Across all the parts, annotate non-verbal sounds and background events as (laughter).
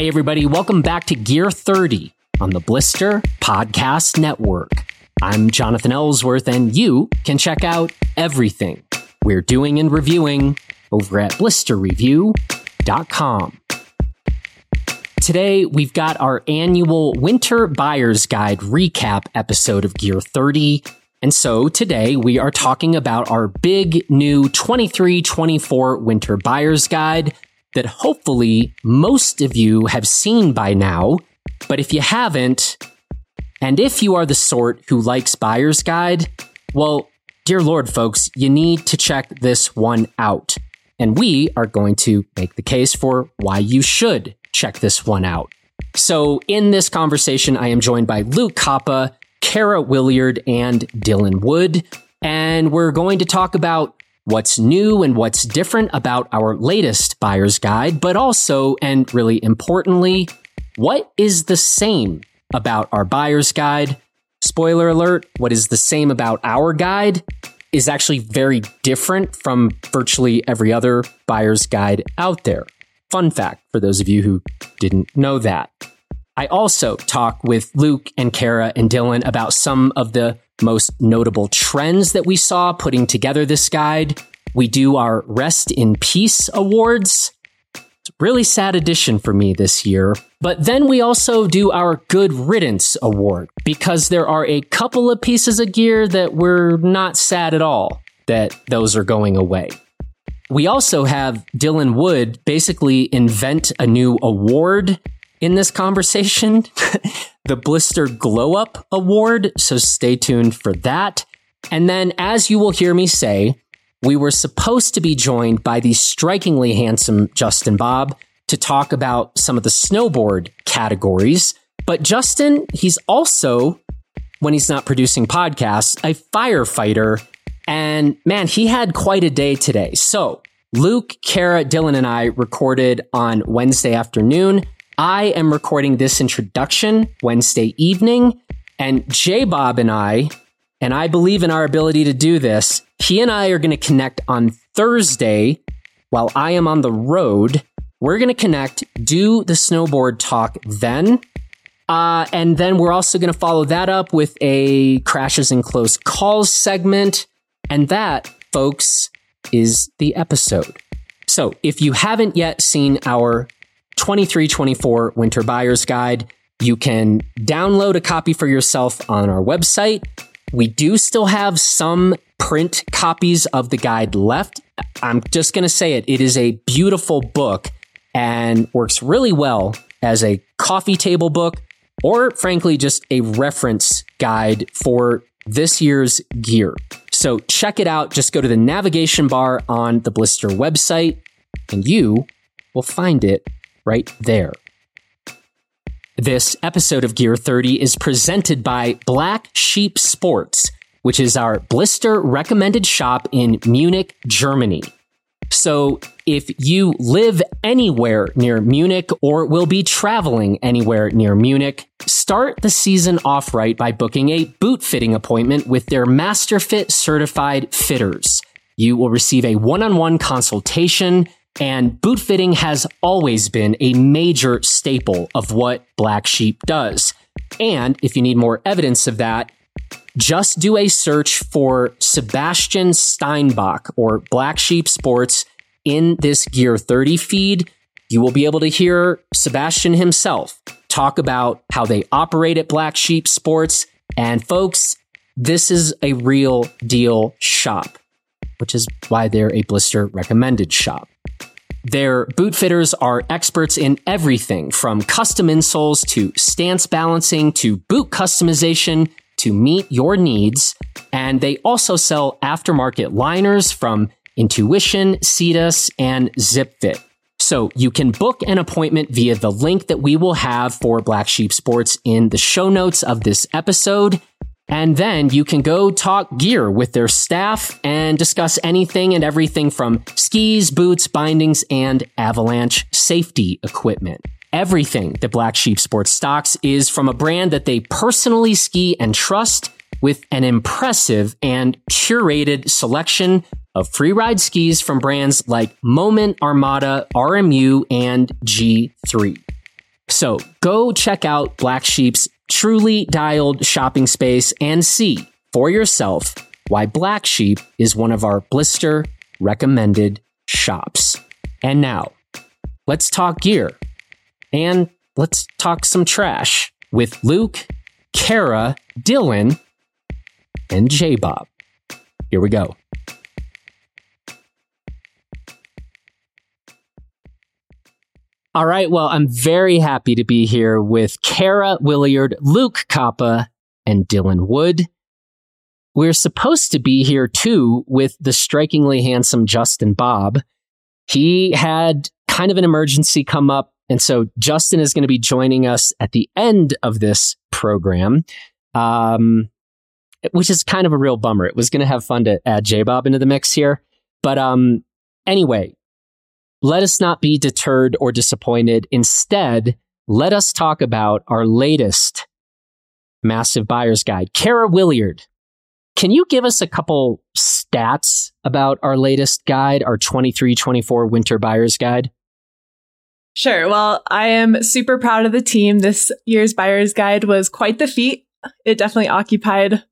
Hey, everybody, welcome back to Gear 30 on the Blister Podcast Network. I'm Jonathan Ellsworth, and you can check out everything we're doing and reviewing over at blisterreview.com. Today, we've got our annual Winter Buyer's Guide recap episode of Gear 30. And so today we are talking about our big new 23 24 Winter Buyer's Guide that hopefully most of you have seen by now. But if you haven't, and if you are the sort who likes Buyer's Guide, well, dear Lord, folks, you need to check this one out. And we are going to make the case for why you should check this one out. So, in this conversation, I am joined by Luke Koppa, Kara Williard, and Dylan Wood. And we're going to talk about what's new and what's different about our latest buyer's guide, but also, and really importantly, what is the same about our buyer's guide? Spoiler alert, what is the same about our guide is actually very different from virtually every other buyer's guide out there. Fun fact for those of you who didn't know that. I also talk with Luke and Kara and Dylan about some of the most notable trends that we saw putting together this guide. We do our Rest in Peace Awards. It's a really sad addition for me this year. But then we also do our Good Riddance Award because there are a couple of pieces of gear that we're not sad at all that those are going away. We also have Dylan Wood basically invent a new award in this conversation, (laughs) the Blister Glow Up Award. So stay tuned for that. And then, as you will hear me say, we were supposed to be joined by the strikingly handsome Justin Bobb to talk about some of the snowboard categories. But Justin, he's also, when he's not producing podcasts, a firefighter. And man, he had quite a day today. So Luke, Kara, Dylan, and I recorded on Wednesday afternoon. I am recording this introduction Wednesday evening. And J Bobb and I, and I believe in our ability to do this, he and I are going to connect on Thursday while I am on the road. We're going to connect, do the snowboard talk then. Uh, and then we're also going to follow that up with a crashes and close calls segment. And that, folks, is the episode. So if you haven't yet seen our 2324 Winter Buyer's Guide, you can download a copy for yourself on our website. We do still have some print copies of the guide left. I'm just going to say it. It is a beautiful book and works really well as a coffee table book or frankly, just a reference guide for this year's gear. So check it out. Just go to the navigation bar on the Blister website and you will find it right there. This episode of Gear 30 is presented by Black Sheep Sports which is our blister recommended shop in Munich, Germany. So if you live anywhere near Munich or will be traveling anywhere near Munich, start the season off right by booking a boot fitting appointment with their MasterFit certified fitters. You will receive a one-on-one consultation and boot fitting has always been a major staple of what Black Sheep does. And if you need more evidence of that, just do a search for Sebastian Steinbach or Black Sheep Sports in this Gear 30 feed. You will be able to hear Sebastian himself talk about how they operate at Black Sheep Sports. And folks, this is a real deal shop, which is why they're a blister recommended shop. Their boot fitters are experts in everything from custom insoles to stance balancing to boot customization to meet your needs. And they also sell aftermarket liners from Intuition, Sidas, and ZipFit. So you can book an appointment via the link that we will have for Black Sheep Sports in the show notes of this episode. And then you can go talk gear with their staff and discuss anything and everything from skis, boots, bindings, and avalanche safety equipment. Everything that Black Sheep Sports stocks is from a brand that they personally ski and trust with an impressive and curated selection of free ride skis from brands like Moment, Armada, RMU, and G3. So go check out Black Sheep's truly dialed shopping space and see for yourself why Black Sheep is one of our blister recommended shops. And now, let's talk gear and let's talk some trash with Luke, Kara, Dylan, and J Bobb. Here we go. All right. Well, I'm very happy to be here with Kara Williard, Luke Koppa, and Dylan Wood. We're supposed to be here too with the strikingly handsome Justin Bobb. He had kind of an emergency come up. And so Justin is going to be joining us at the end of this program, um, which is kind of a real bummer. It was going to have fun to add J Bobb into the mix here. But um, anyway, let us not be deterred or disappointed. Instead, let us talk about our latest massive buyer's guide. Kara Williard, can you give us a couple stats about our latest guide, our 23 24 winter buyer's guide? Sure. Well, I am super proud of the team. This year's buyer's guide was quite the feat. It definitely occupied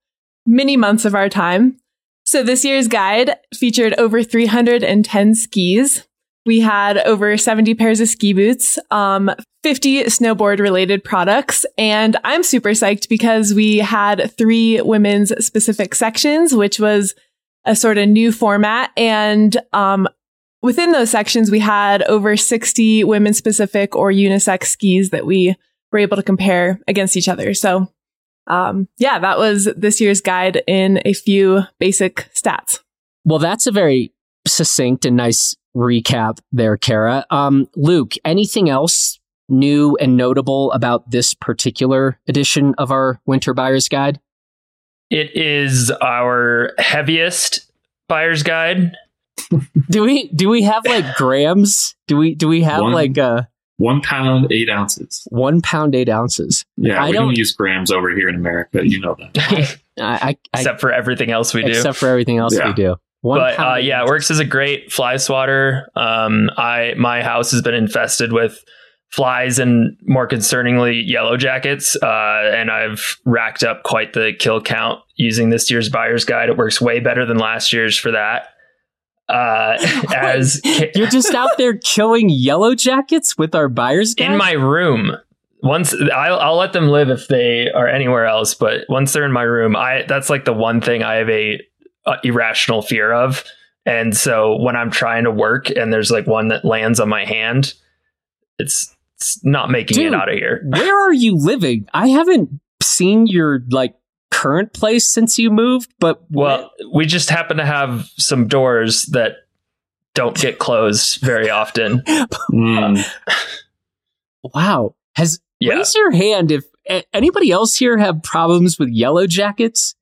many months of our time. So this year's guide featured over 310 skis, we had over 70 pairs of ski boots, um, 50 snowboard related products. And I'm super psyched because we had three women's specific sections, which was a sort of new format. And, um, within those sections, we had over 60 women specific or unisex skis that we were able to compare against each other. So, um, yeah, that was this year's guide in a few basic stats. Well, that's a very succinct and nice recap there, Kara. Um, Luke, anything else new and notable about this particular edition of our Winter Buyer's Guide? It is our heaviest buyer's guide. (laughs) do we do we have like (laughs) grams? Do we do we have one, like uh one pound eight ounces? One pound eight ounces. Yeah, I we don't use grams over here in America. You know that. (laughs) I, I, except for everything else we do. Except for everything else yeah. we do. One but uh, yeah, it works as a great fly swatter. Um, I my house has been infested with flies and more concerningly yellow jackets, uh, and I've racked up quite the kill count using this year's buyer's guide. It works way better than last year's for that. Uh, (laughs) as (laughs) you're just out there killing yellow jackets with our buyer's guide in my room once I'll, I'll let them live if they are anywhere else but once they're in my room i that's like the one thing i have a uh, irrational fear of. And so when I'm trying to work and there's like one that lands on my hand, it's, it's not making Dude, it out of here. (laughs) where are you living? I haven't seen your like current place since you moved, but well, we just happen to have some doors that don't get closed very often. (laughs) mm. (laughs) Wow. Has yeah. raise your hand if anybody else here have problems with yellow jackets?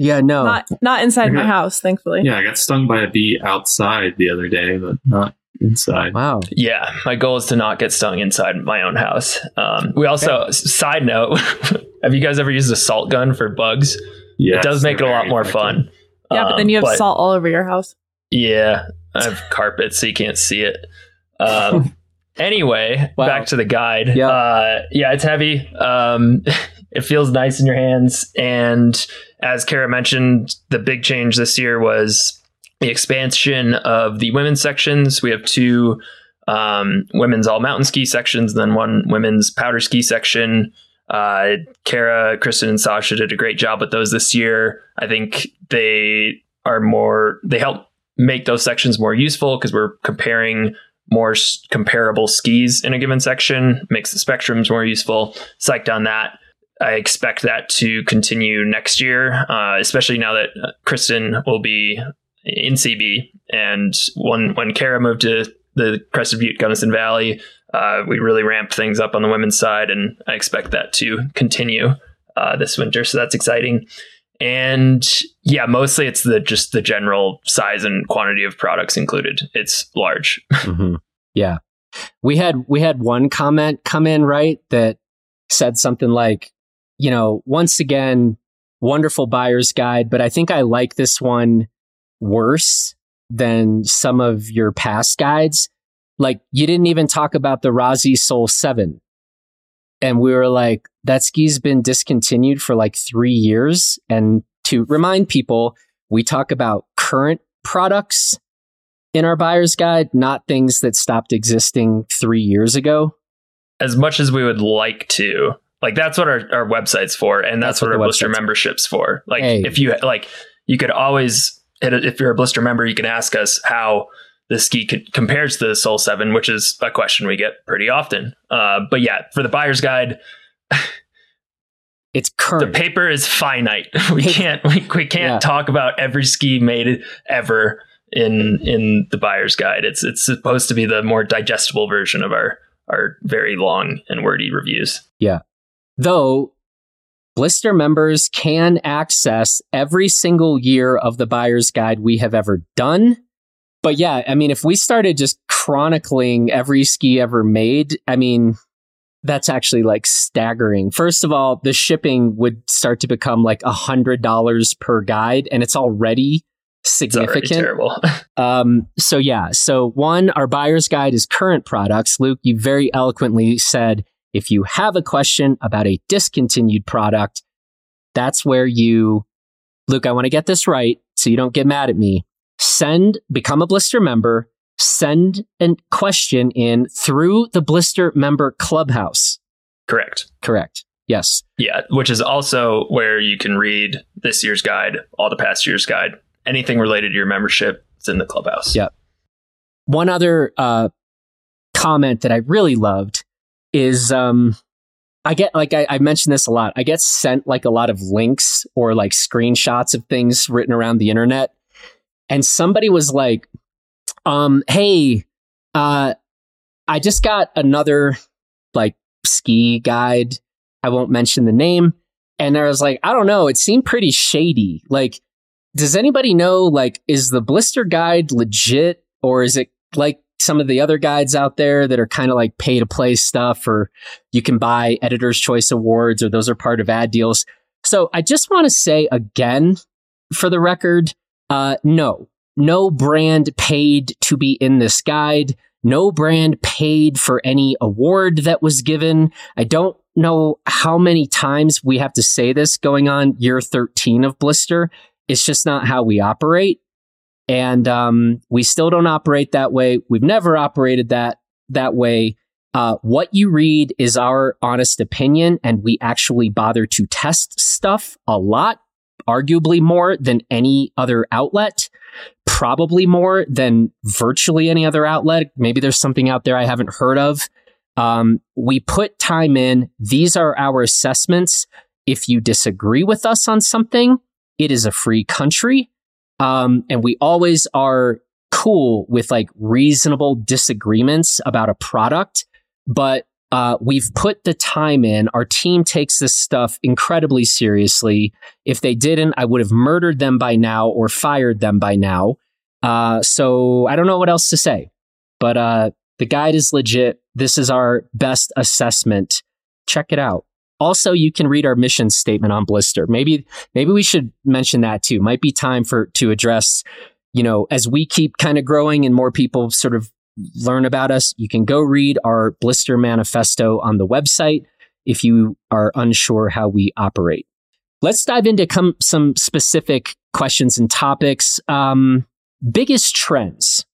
Yeah, no. Not not inside got, my (laughs) house, thankfully. Yeah, I got stung by a bee outside the other day, but not inside. Wow. Yeah, my goal is to not get stung inside my own house. Um, we also, okay. side note, (laughs) have you guys ever used a salt gun for bugs? Yeah, it does make it a lot more effective. fun. Yeah, but then you have um, but, salt all over your house. Yeah, I have carpet, so you can't see it. Um, (laughs) anyway, wow. back to the guide. Yeah, uh, yeah, it's heavy. Um, it feels nice in your hands. And as Kara mentioned, the big change this year was the expansion of the women's sections. We have two um, women's all mountain ski sections, and then one women's powder ski section. Uh, Kara, Kristen, and Sasha did a great job with those this year. I think they are more, they help make those sections more useful because we're comparing more s- comparable skis in a given section, makes the spectrums more useful. Psyched on that. I expect that to continue next year, uh, especially now that uh, Kristen will be in CB. And when when Kara moved to the Crested Butte Gunnison Valley, uh, we really ramped things up on the women's side, and I expect that to continue uh, this winter. So that's exciting. And yeah, mostly it's the just the general size and quantity of products included. It's large. (laughs) mm-hmm. Yeah, we had we had one comment come in right that said something like you know, once again, wonderful buyer's guide, but I think I like this one worse than some of your past guides. like you didn't even talk about the Rossi Soul 7. And we were like, that ski's been discontinued for like three years. And to remind people, we talk about current products in our buyer's guide, not things that stopped existing three years ago. As much as we would like to, like that's what our, our website's for, and that's, that's what, what our blister membership's for. Like hey. if you like, you could always if you're a blister member, you can ask us how the ski compares to the Soul Seven, which is a question we get pretty often. Uh, but yeah, for the buyer's guide. it's (laughs) current. The paper is finite. (laughs) We can't we, we can't yeah. talk about every ski made ever in in the buyer's guide. It's it's supposed to be the more digestible version of our our very long and wordy reviews. Yeah. Though blister members can access every single year of the buyer's guide we have ever done. But yeah, I mean, if we started just chronicling every ski ever made, I mean, that's actually like staggering. First of all, the shipping would start to become like a hundred dollars per guide, and it's already significant. It's terrible. (laughs) um, so yeah, so one, our buyer's guide is current products. Luke, you very eloquently said if you have a question about a discontinued product, that's where you, Luke, I want to get this right so you don't get mad at me. Send, become a blister member, send a question in through the blister member clubhouse. Correct. Correct. Yes. Yeah, which is also where you can read this year's guide, all the past year's guide, anything related to your membership. It's in the clubhouse. Yep. One other uh, comment that I really loved is um I get like I, I mentioned this a lot. I get sent like a lot of links or like screenshots of things written around the internet. And somebody was like, um, hey, uh, I just got another like ski guide. I won't mention the name. And I was like, I don't know. It seemed pretty shady. Like, does anybody know, like, is the blister guide legit or is it like some of the other guides out there that are kind of like pay to play stuff, or you can buy Editor's Choice Awards, or those are part of ad deals. So I just want to say again, for the record, uh, no, no brand paid to be in this guide. No brand paid for any award that was given. I don't know how many times we have to say this going on year 13 of Blister. It's just not how we operate. And um, we still don't operate that way. We've never operated that that way. Uh, what you read is our honest opinion, and we actually bother to test stuff a lot, arguably more than any other outlet, probably more than virtually any other outlet. Maybe there's something out there I haven't heard of. Um, we put time in. These are our assessments. If you disagree with us on something, it is a free country. Um, and we always are cool with like reasonable disagreements about a product, but uh, we've put the time in. Our team takes this stuff incredibly seriously. If they didn't, I would have murdered them by now or fired them by now. Uh, so I don't know what else to say, but uh, the guide is legit. This is our best assessment. Check it out. Also, you can read our mission statement on Blister. Maybe, maybe we should mention that too. Might be time for to address, you know, as we keep kind of growing and more people sort of learn about us, you can go read our Blister manifesto on the website if you are unsure how we operate. Let's dive into com- some specific questions and topics. Um, biggest trends.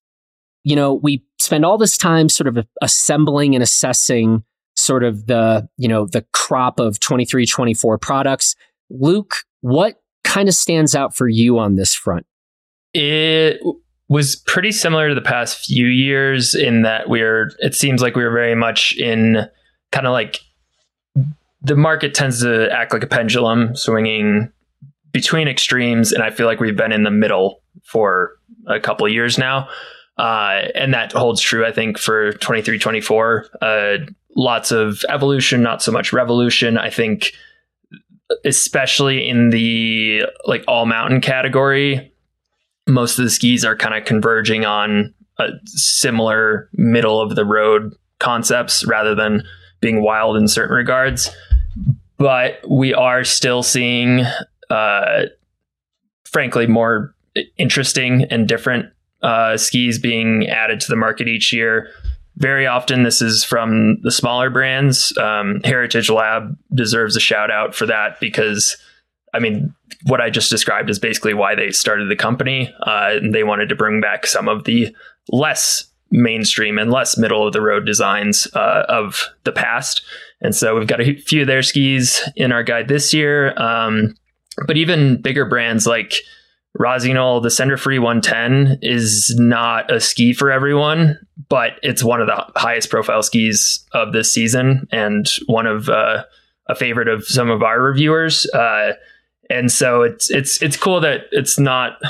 You know, we spend all this time sort of assembling and assessing sort of the, you know, the crop of 23, 24 products. Luke, what kind of stands out for you on this front? It was pretty similar to the past few years in that we're, it seems like we are very much in kind of like the market tends to act like a pendulum swinging between extremes. And I feel like we've been in the middle for a couple years now. Uh, and that holds true, I think, for 23, 24. Uh, lots of evolution, not so much revolution. I think, especially in the like all mountain category, most of the skis are kind of converging on a similar middle of the road concepts rather than being wild in certain regards. But we are still seeing, uh, frankly, more interesting and different uh, skis being added to the market each year very often this is from the smaller brands. Um, Heritage Lab deserves a shout out for that because, I mean, what I just described is basically why they started the company. Uh, they wanted to bring back some of the less mainstream and less middle of the road designs uh, of the past. And so we've got a few of their skis in our guide this year. Um, but even bigger brands like Rossignol, the Sender Free 110 is not a ski for everyone, but it's one of the highest profile skis of this season and one of uh, a favorite of some of our reviewers. Uh, and so it's it's it's cool that it's not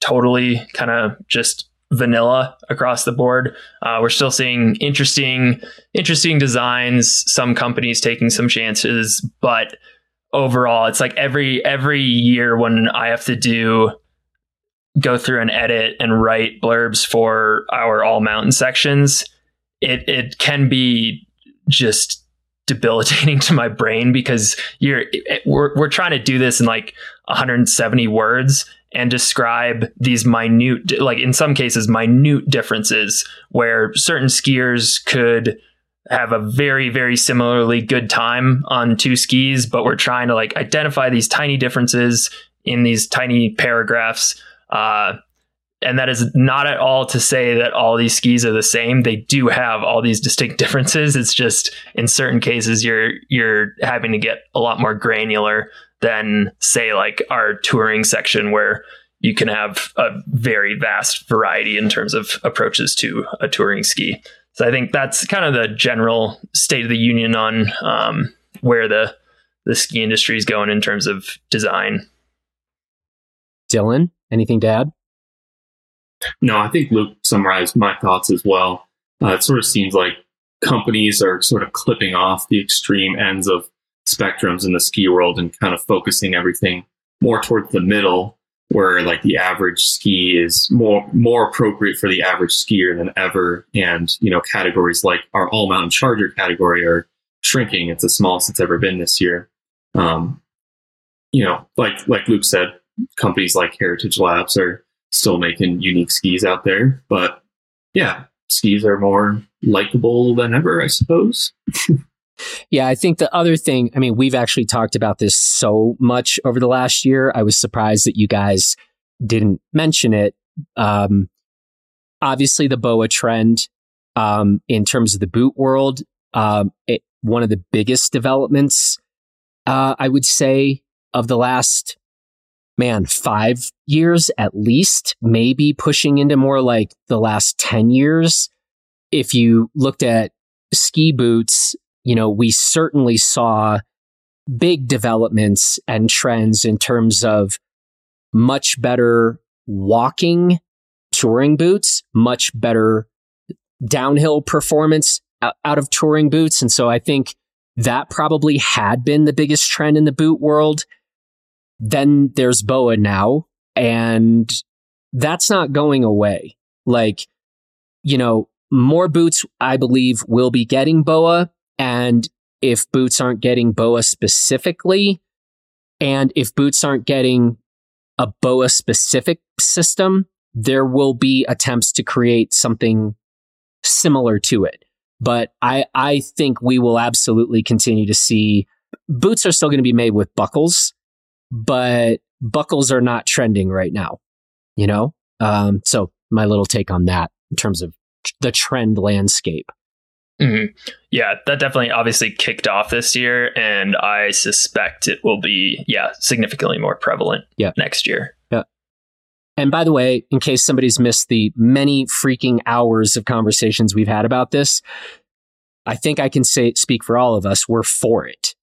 totally kind of just vanilla across the board. Uh, we're still seeing interesting interesting designs. Some companies taking some chances, but overall, it's like every every year when I have to do go through and edit and write blurbs for our all mountain sections, it it can be just debilitating (laughs) to my brain because you're it, we're we're trying to do this in like 170 words and describe these minute like in some cases minute differences where certain skiers could have a very very similarly good time on two skis but we're trying to like identify these tiny differences in these tiny paragraphs uh, and that is not at all to say that all these skis are the same. They do have all these distinct (laughs) differences. It's just in certain cases you're you're having to get a lot more granular than say like our touring section where you can have a very vast variety in terms of approaches to a touring ski. So I think that's kind of the general state of the union on um, where the the ski industry is going in terms of design. Dylan, anything to add? No, I think Luke summarized my thoughts as well. Uh, it sort of seems like companies are sort of clipping off the extreme ends of spectrums in the ski world and kind of focusing everything more towards the middle where like the average ski is more more appropriate for the average skier than ever. And you know categories like our all mountain charger category are shrinking. It's the smallest it's ever been this year. Um, you know like like luke said companies like heritage labs are still making unique skis out there. But yeah skis are more likable than ever i suppose (laughs) Yeah, I think the other thing, I mean, we've actually talked about this so much over the last year. I was surprised that you guys didn't mention it. Um, obviously, the BOA trend um, in terms of the boot world, um, it, one of the biggest developments, uh, I would say, of the last, man, five years at least, maybe pushing into more like the last 10 years. If you looked at ski boots you know, we certainly saw big developments and trends in terms of much better walking touring boots, much better downhill performance out of touring boots. And so I think that probably had been the biggest trend in the boot world. Then there's BOA now, and that's not going away. Like, you know, more boots, I believe, will be getting BOA, and if boots aren't getting BOA specifically, and if boots aren't getting a BOA specific system, there will be attempts to create something similar to it. But I, I think we will absolutely continue to see boots are still going to be made with buckles, but buckles are not trending right now, you know? Um, so my little take on that in terms of the trend landscape. Mm-hmm. Yeah, that definitely obviously kicked off this year, and I suspect it will be yeah significantly more prevalent yeah. next year. Yeah. And by the way, in case somebody's missed the many freaking hours of conversations we've had about this, I think I can say speak for all of us. We're for it.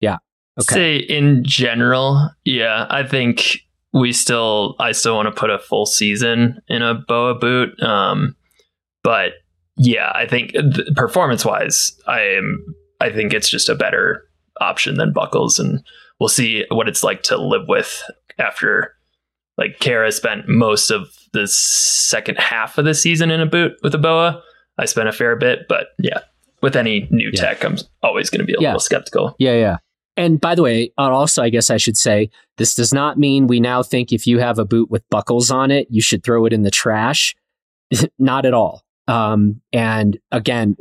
Yeah. Okay. Say in general, yeah, I think we still I still want to put a full season in a boa boot. Um, but yeah, I think performance wise, I am. I think it's just a better option than buckles, and we'll see what it's like to live with after. Like Kara spent most of the second half of the season in a boot with a boa. I spent a fair bit, but yeah, with any new yeah. tech, I'm always going to be a yeah. little skeptical. Yeah, yeah. And by the way, uh, also, I guess I should say, this does not mean we now think if you have a boot with buckles on it, you should throw it in the trash. (laughs) not at all. Um, and again,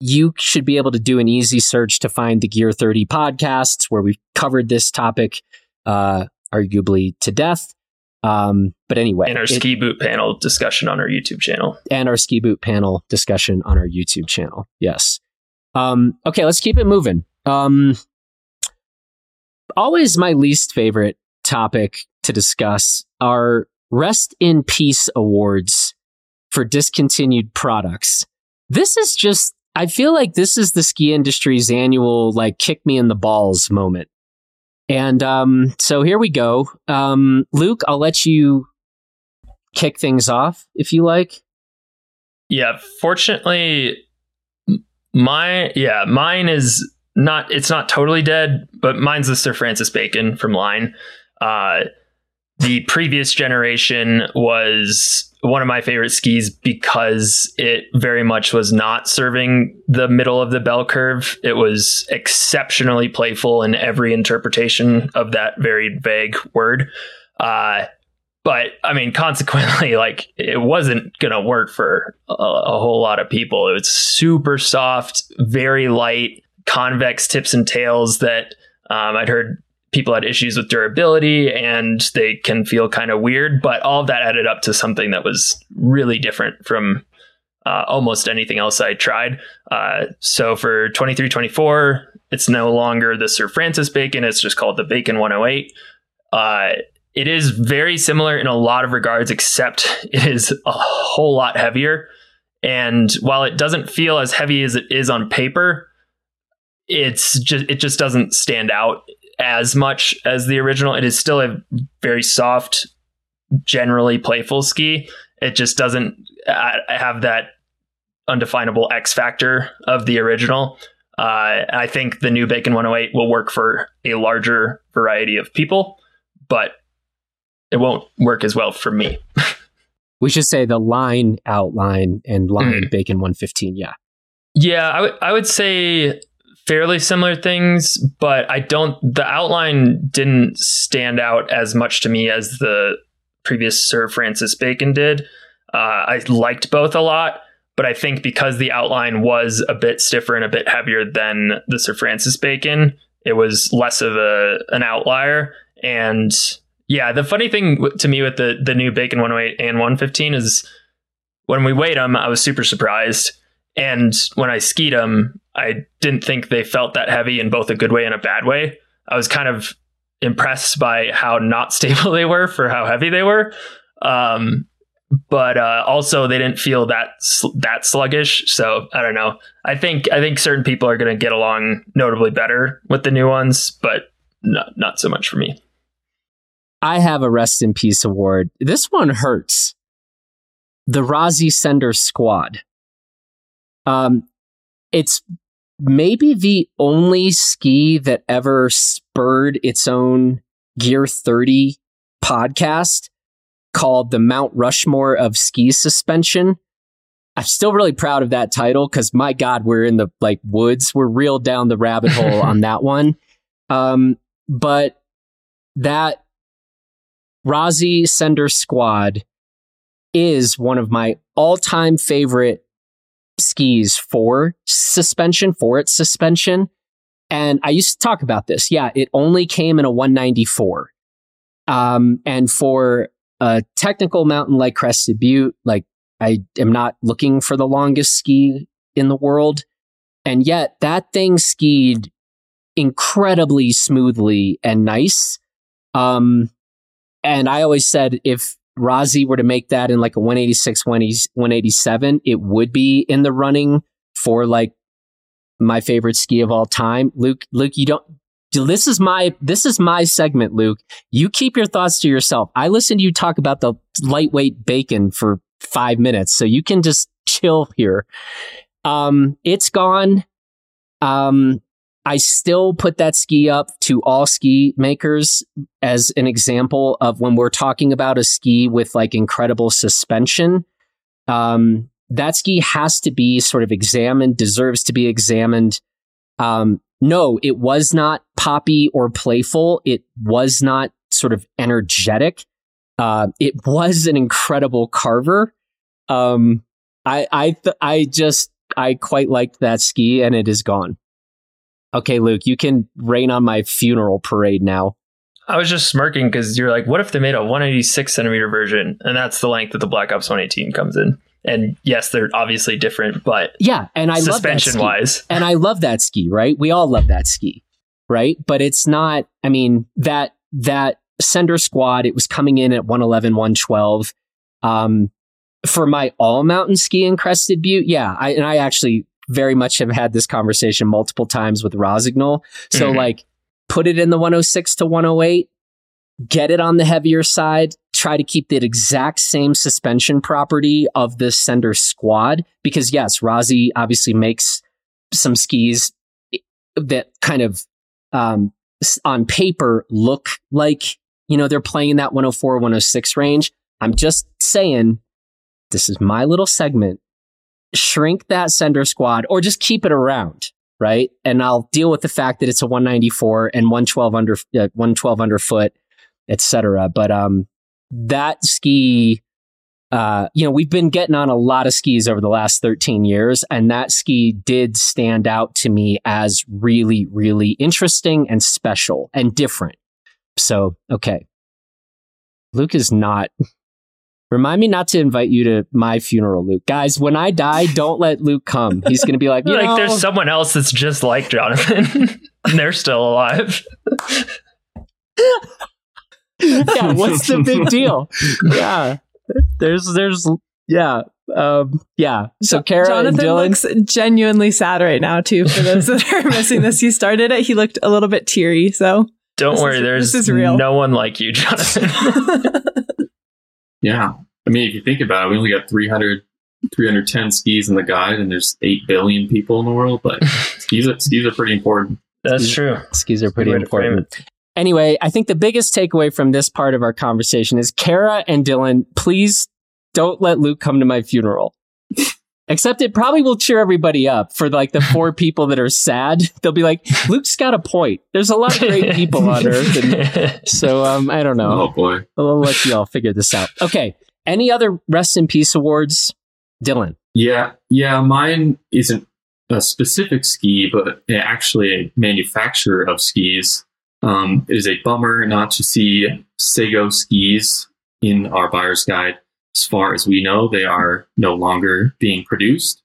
you should be able to do an easy search to find the Gear 30 podcasts where we've covered this topic, uh, arguably to death. Um, but anyway, and our it, ski boot panel discussion on our YouTube channel, and our ski boot panel discussion on our YouTube channel. Yes. Um, okay, let's keep it moving. Um, always my least favorite topic to discuss are rest in peace awards for discontinued products. This is just, I feel like this is the ski industry's annual, like, kick me in the balls moment. And um, so here we go. Um, Luke, I'll let you kick things off if you like. Yeah, fortunately, my yeah, mine is not. It's not totally dead, but mine's the Sir Francis Bacon from Line. Uh, the previous generation was one of my favorite skis because it very much was not serving the middle of the bell curve. It was exceptionally playful in every interpretation of that very vague word. Uh, but I mean, (laughs) consequently, like it wasn't going to work for a, a, whole lot of people. It was super soft, very light, convex tips and tails that um, I'd heard people had issues with durability and they can feel kind of weird, but all of that added up to something that was really different from uh, almost anything else I tried. Uh, so for 23 24, it's no longer the Sir Francis Bacon, it's just called the Bacon 108. Uh, it is very similar in a lot of regards, except (laughs) it is a whole lot heavier. And while it doesn't feel as heavy as it is on paper, it's just it just doesn't stand out as much as the original. It is still a very soft, generally playful ski. It just doesn't have that undefinable X factor of the original. Uh, I think the new Bacon 108 will work for a larger variety of people, but it won't work as well for me. we should say the line outline and line mm. Bacon 115. Yeah. Yeah, I, w- I would say fairly similar things, but I don't. The outline didn't stand out as much to me as the previous Sir Francis Bacon did. Uh, I liked both a lot, but I think because the outline was a bit stiffer and a bit heavier than the Sir Francis Bacon, it was less of a an outlier. And yeah, the funny thing to me with the the new Bacon 108 and 115 is when we weighed them, I was super surprised. And when I skied them, I didn't think they felt that heavy in both a good way and a bad way. I was kind of impressed by how not (laughs) stable they were for how heavy they were. Um, but uh, also they didn't feel that that sluggish. So I don't know. I think I think certain people are going to get along notably better with the new ones, but not not so much for me. I have a rest in peace award. This one hurts. The Rossi Sender Squad. Um, it's maybe the only ski that ever spurred its own Gear 30 podcast called the Mount Rushmore of ski suspension. I'm still really proud of that title because my God, we're in the like woods. We're real down the rabbit hole on (laughs) that one. Um, but that Rossi Sender Squad is one of my all time favorite skis for suspension, for its suspension. And I used to talk about this. Yeah, it only came in a 194. Um, and for a technical mountain like Crested Butte, like I am not looking for the longest ski in the world. And yet that thing skied incredibly smoothly and nice. Um, and I always said if Rossi were to make that in like a 186, 187, it would be in the running for like my favorite ski of all time. Luke, Luke, you don't, this is my, this is my segment, Luke. You keep your thoughts to yourself. I listened to you talk about the lightweight bacon for five minutes, so you can just chill here. Um, it's gone. Um, I still put that ski up to all ski makers as an example of when we're talking about a ski with like incredible suspension. Um, that ski has to be sort of examined, deserves to be examined. Um, no, it was not poppy or playful. It was not sort of energetic. Uh, it was an incredible carver. Um, I I th- I just I quite liked that ski, and it is gone. Okay, Luke, you can rain on my funeral parade now. I was just smirking because you're like, what if they made a 186 centimeter version, and that's the length that the Black Ops 118 comes in? And yes, they're obviously different, but yeah, and I suspension love wise, and I love that ski. Right, we all love that ski, right? But it's not. I mean that that Sender squad, it was coming in at 111, 112. Um, for my all mountain ski in Crested Butte, yeah, I, and I actually very much have had this conversation multiple times with Rossignol. So mm-hmm. like put it in the 106 to 108, get it on the heavier side, try to keep the exact same suspension property of the Sender squad. Because yes, Rossi obviously makes some skis that kind of um, on paper look like, you know, they're playing in that 104, 106 range. I'm just saying, this is my little segment. Shrink that Sender squad or just keep it around right? And I'll deal with the fact that it's a 194 and 112 under uh, 112 underfoot, etc. But um, that ski, uh, you know, we've been getting on a lot of skis over the last 13 years, and that ski did stand out to me as really, really interesting and special and different. So, okay. Luke is not Remind me not to invite you to my funeral, Luke. Guys, when I die, don't let Luke come. He's going to be like, (laughs) like know, there's someone else that's just like Jonathan, (laughs) and they're still alive. (laughs) yeah, what's the big deal? Yeah, there's, there's, yeah, um, yeah. So Kara Jonathan Dylan, looks genuinely sad right now too. For those that are missing this, he started it. He looked a little bit teary. So don't worry, is, there's no one like you, Jonathan. Yeah. I mean, if you think about it, we only got 300, 310 skis in the guide, and there's 8 billion people in the world, but (laughs) skis, are, skis are pretty important. That's skis, true. Skis are pretty important. Anyway, I think the biggest takeaway from this part of our conversation is Kara and Dylan, please don't let Luke come to my funeral. Except it probably will cheer everybody up for like the four (laughs) people that are sad. They'll be like, Luke's got a point. There's a lot of great people on (laughs) Earth. And so um, I don't know. Oh boy. I'll let you all figure this out. Okay. Any other rest in peace awards? Dylan. Yeah. Yeah. Mine isn't a specific ski, but actually a manufacturer of skis. Um, it is a bummer not to see Sego skis in our buyer's guide as far as we know, they are no longer being produced.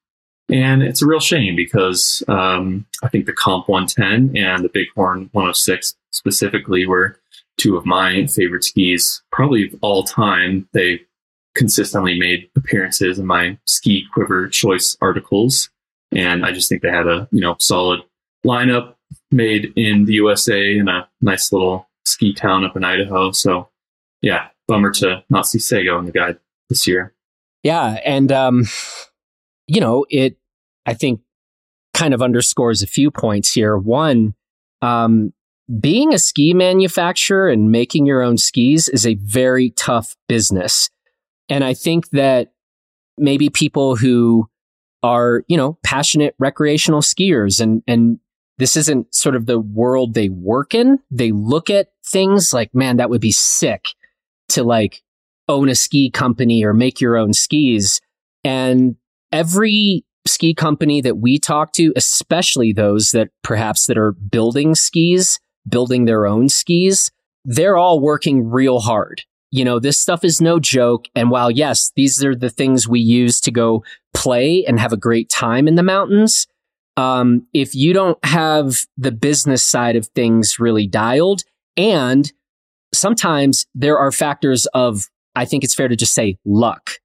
And it's a real shame because um, I think the Comp 110 and the Bighorn 106 specifically were two of my favorite skis, probably of all time. They consistently made appearances in my ski quiver choice articles. And I just think they had a, you know, solid lineup made in the USA in a nice little ski town up in Idaho. So yeah, bummer to not see Sego in the guide this year. Yeah. And, um, you know, it, I think, kind of underscores a few points here. One, um, being a ski manufacturer and making your own skis is a very tough business. And I think that maybe people who are, you know, passionate recreational skiers and, and this isn't sort of the world they work in. They look at things like, man, that would be sick to like own a ski company or make your own skis. And every ski company that we talk to, especially those that perhaps that are building skis, building their own skis, they're all working real hard. You know, this stuff is no joke. And while yes, these are the things we use to go play and have a great time in the mountains. Um, if you don't have the business side of things really dialed and sometimes there are factors of I think it's fair to just say luck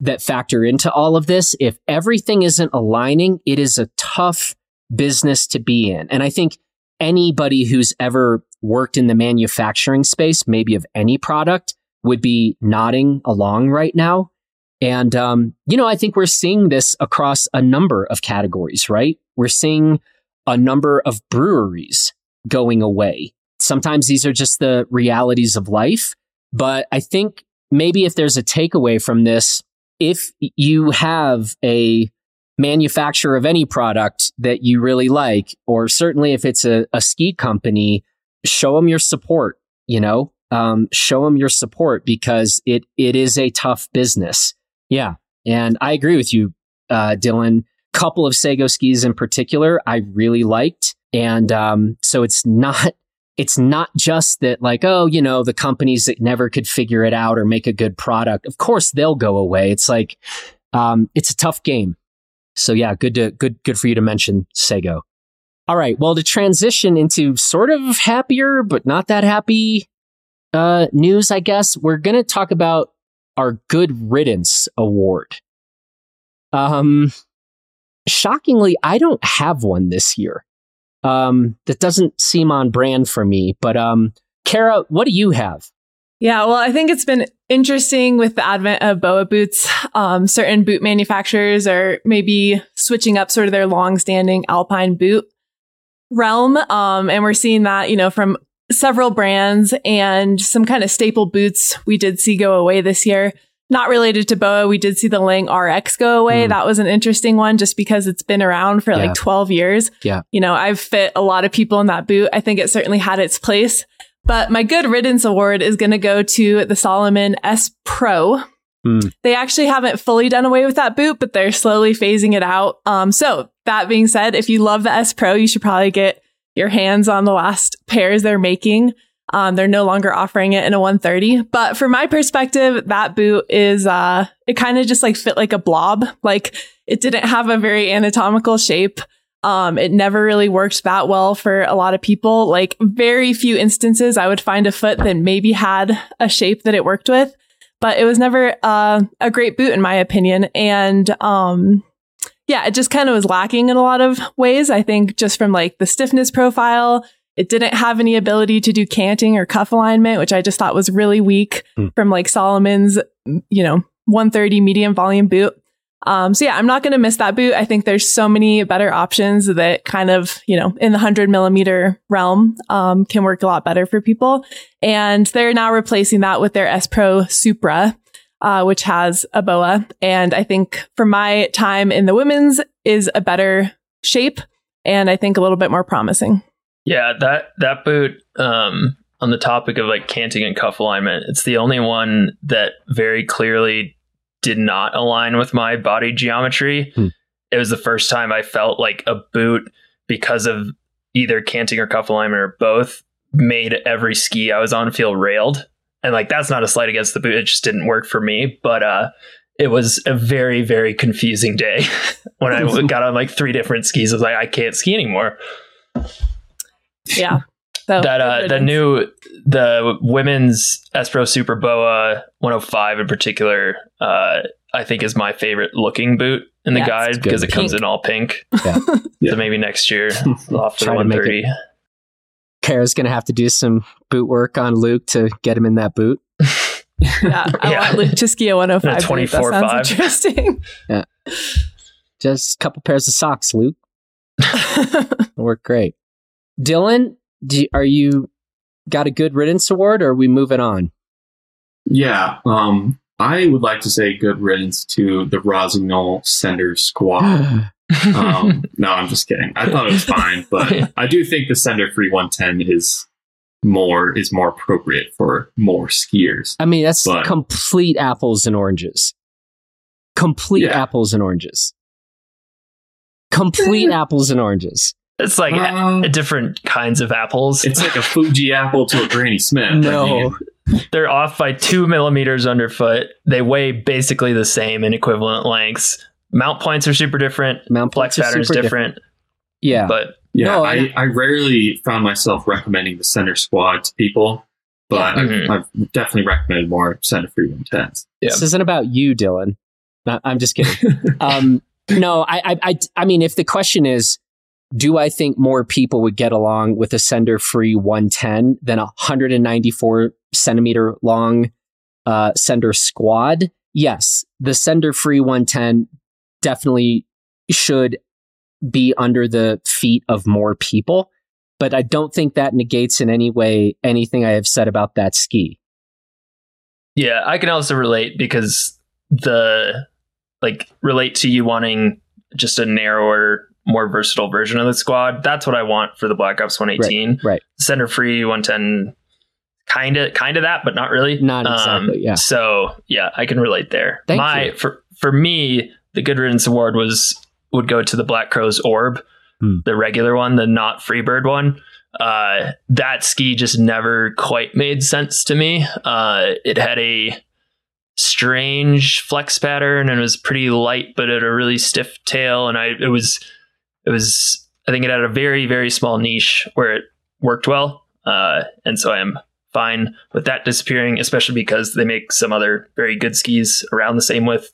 that factor into all of this. If everything isn't aligning, it is a tough business to be in. And I think anybody who's ever worked in the manufacturing space, maybe of any product, would be nodding along right now. And, um, you know, I think we're seeing this across a number of categories, right? We're seeing a number of breweries going away. Sometimes these are just the realities of life. But I think maybe if there's a takeaway from this, if you have a manufacturer of any product that you really like, or certainly if it's a, a ski company, show them your support, you know, um, show them your support because it, it is a tough business. Yeah. And I agree with you, uh, Dylan. Couple of Sego skis in particular, I really liked. And um, so it's (laughs) not it's not just that like oh you know the companies that never could figure it out or make a good product of course they'll go away. It's like um, it's a tough game. So yeah good to good good for you to mention sego. All right well to transition into sort of happier but not that happy uh, news i guess we're gonna talk about our good riddance award. Um shockingly i don't have one this year um, that doesn't seem on brand for me. But um, Kara, what do you have? Yeah, well, I think it's been interesting with the advent of BOA boots. Um, certain boot manufacturers are maybe switching up sort of their long-standing alpine boot realm, um, and we're seeing that you know from several brands and some kind of staple boots we did see go away this year not related to BOA, we did see the Lange RX go away. Mm. That was an interesting one just because it's been around for yeah. like 12 years. Yeah. You know, I've fit a lot of people in that boot. I think it certainly had its place. But my good riddance award is going to go to the Salomon S Pro. Mm. They actually haven't fully done away with that boot, but they're slowly phasing it out. Um, so that being said, if you love the S Pro, you should probably get your hands on the last pairs they're making. Um, they're no longer offering it in a 130. But from my perspective, that boot is, uh, it kind of just like fit like a blob. Like it didn't have a very anatomical shape. Um, it never really worked that well for a lot of people. Like very few instances I would find a foot that maybe had a shape that it worked with, but it was never, uh, a great boot in my opinion. And, um, yeah, it just kind of was lacking in a lot of ways. I think just from like the stiffness profile, it didn't have any ability to do canting or cuff alignment, which I just thought was really weak mm. from like Salomon's, you know, 130 medium volume boot. Um, so yeah, I'm not going to miss that boot. I think there's so many better options that kind of, you know, in the hundred millimeter realm, um, can work a lot better for people. And they're now replacing that with their S Pro Supra, uh, which has a boa. And I think for my time in the women's is a better shape and I think a little bit more promising. Yeah, that that boot um, on the topic of like canting and cuff alignment, it's the only one that very clearly did not align with my body geometry. Hmm. It was the first time I felt like a boot because of either canting or cuff alignment or both made every ski I was on feel railed. And like that's not a slight against the boot, it just didn't work for me, but uh it was a very very confusing day (laughs) when I got on like three different skis. I was like I can't ski anymore. Yeah. So, that uh, the new the women's Espro Pro Supra Boa 105 in particular, uh, I think is my favorite looking boot in the yeah, guide because it pink. comes in all pink. (laughs) Yeah. so (laughs) maybe next year off for the 130. Kara's gonna have to do some boot work on Luke to get him in that boot. (laughs) yeah, I yeah. want Luke to ski a 105. 24 that sounds 5. interesting. Yeah. Just a couple pairs of socks, Luke. work great. Dylan, do, are you got a good riddance award or are we moving on? Yeah. Um, I would like to say good riddance to the Rossignol Sender Squad. (gasps) um, no, I'm just kidding. I thought it was fine, but I do think the Sender Free 110 is more is more appropriate for more skiers. I mean, that's but, complete apples and oranges. Complete yeah. apples and oranges. Complete (laughs) apples and oranges. It's like uh, different kinds of apples. It's like a Fuji apple to a Granny Smith. No. They're off by two millimeters underfoot. They weigh basically the same in equivalent lengths. Mount points are super different. Mount flex patterns different. different. Yeah. But yeah, no, I, I, I, rarely found myself recommending the Sender Squad to people, but yeah. I've, mm-hmm. I've, definitely recommended more Sender Free 110s. Yeah. This isn't about you, Dylan. I'm just kidding. (laughs) um, no, I, I, I mean, if the question is, do I think more people would get along with a sender free 110 than a 194 centimeter long uh, sender squad? Yes, the sender free 110 definitely should be under the feet of more people, but I don't think that negates in any way anything I have said about that ski. Yeah, I can also relate because the like relate to you wanting just a narrower more versatile version of the squad. That's what I want for the Black Ops 118. Right. right. Sender free 110 kind of kind of that but not really not exactly um, yeah so yeah i can relate there Thank my you. for for me, the Good Riddance Award was would go to the Black Crow's Orb, hmm. the regular one, the not Freebird one. Uh, that ski just never quite made sense to me. Uh, it had a strange flex pattern and it was pretty light, but had a really stiff tail. And I, it was, it was, I think it had a very, very small niche where it worked well. Uh, and so I am fine with that disappearing, especially because they make some other very good skis around the same width.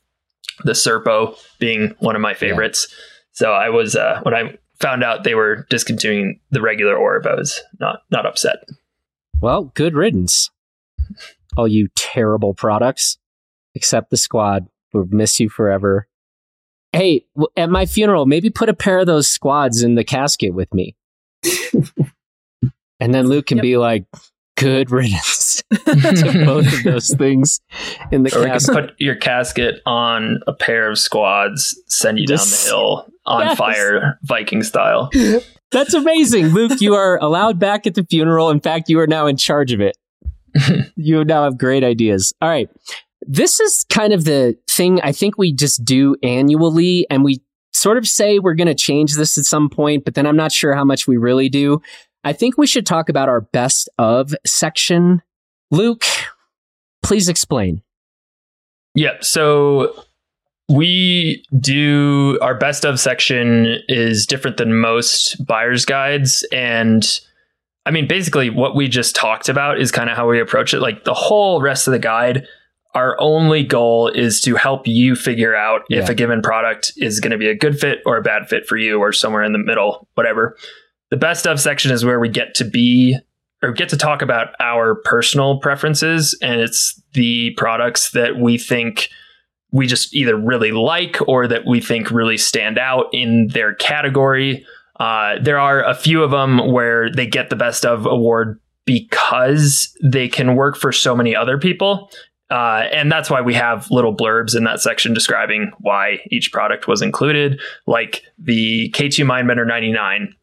The Serpo being one of my favorites. Yeah. So I was uh, when I found out they were discontinuing the regular orb, I was not not upset. Well, good riddance. All you terrible products. Except the squad. We'll miss you forever. Hey, at my funeral, maybe put a pair of those squads in the casket with me. and then Luke can yep. be like, good riddance (laughs) to (laughs) both of those things in the or casket. put your casket on a pair of squads, send you Just, down the hill on yes. fire, Viking style. (laughs) That's amazing, Luke. You are allowed back at the funeral. In fact, you are now in charge of it. you now have great ideas. All right. This is kind of the thing I think we just do annually, and we sort of say we're going to change this at some point, but then I'm not sure how much we really do. I think we should talk about our best of section. Luke, please explain. Yeah. So we do our best of section is different than most buyer's guides. And I mean, basically, what we just talked about is kind of how we approach it. Like the whole rest of the guide, our only goal is to help you figure out yeah. if a given product is going to be a good fit or a bad fit for you or somewhere in the middle, whatever. The best of section is where we get to be or get to talk about our personal preferences. And it's the products that we think we just either really like or that we think really stand out in their category. Uh, there are a few of them where they get the best of award because they can work for so many other people. Uh, and that's why we have little blurbs in that section describing why each product was included, like the K2 Mindbender 99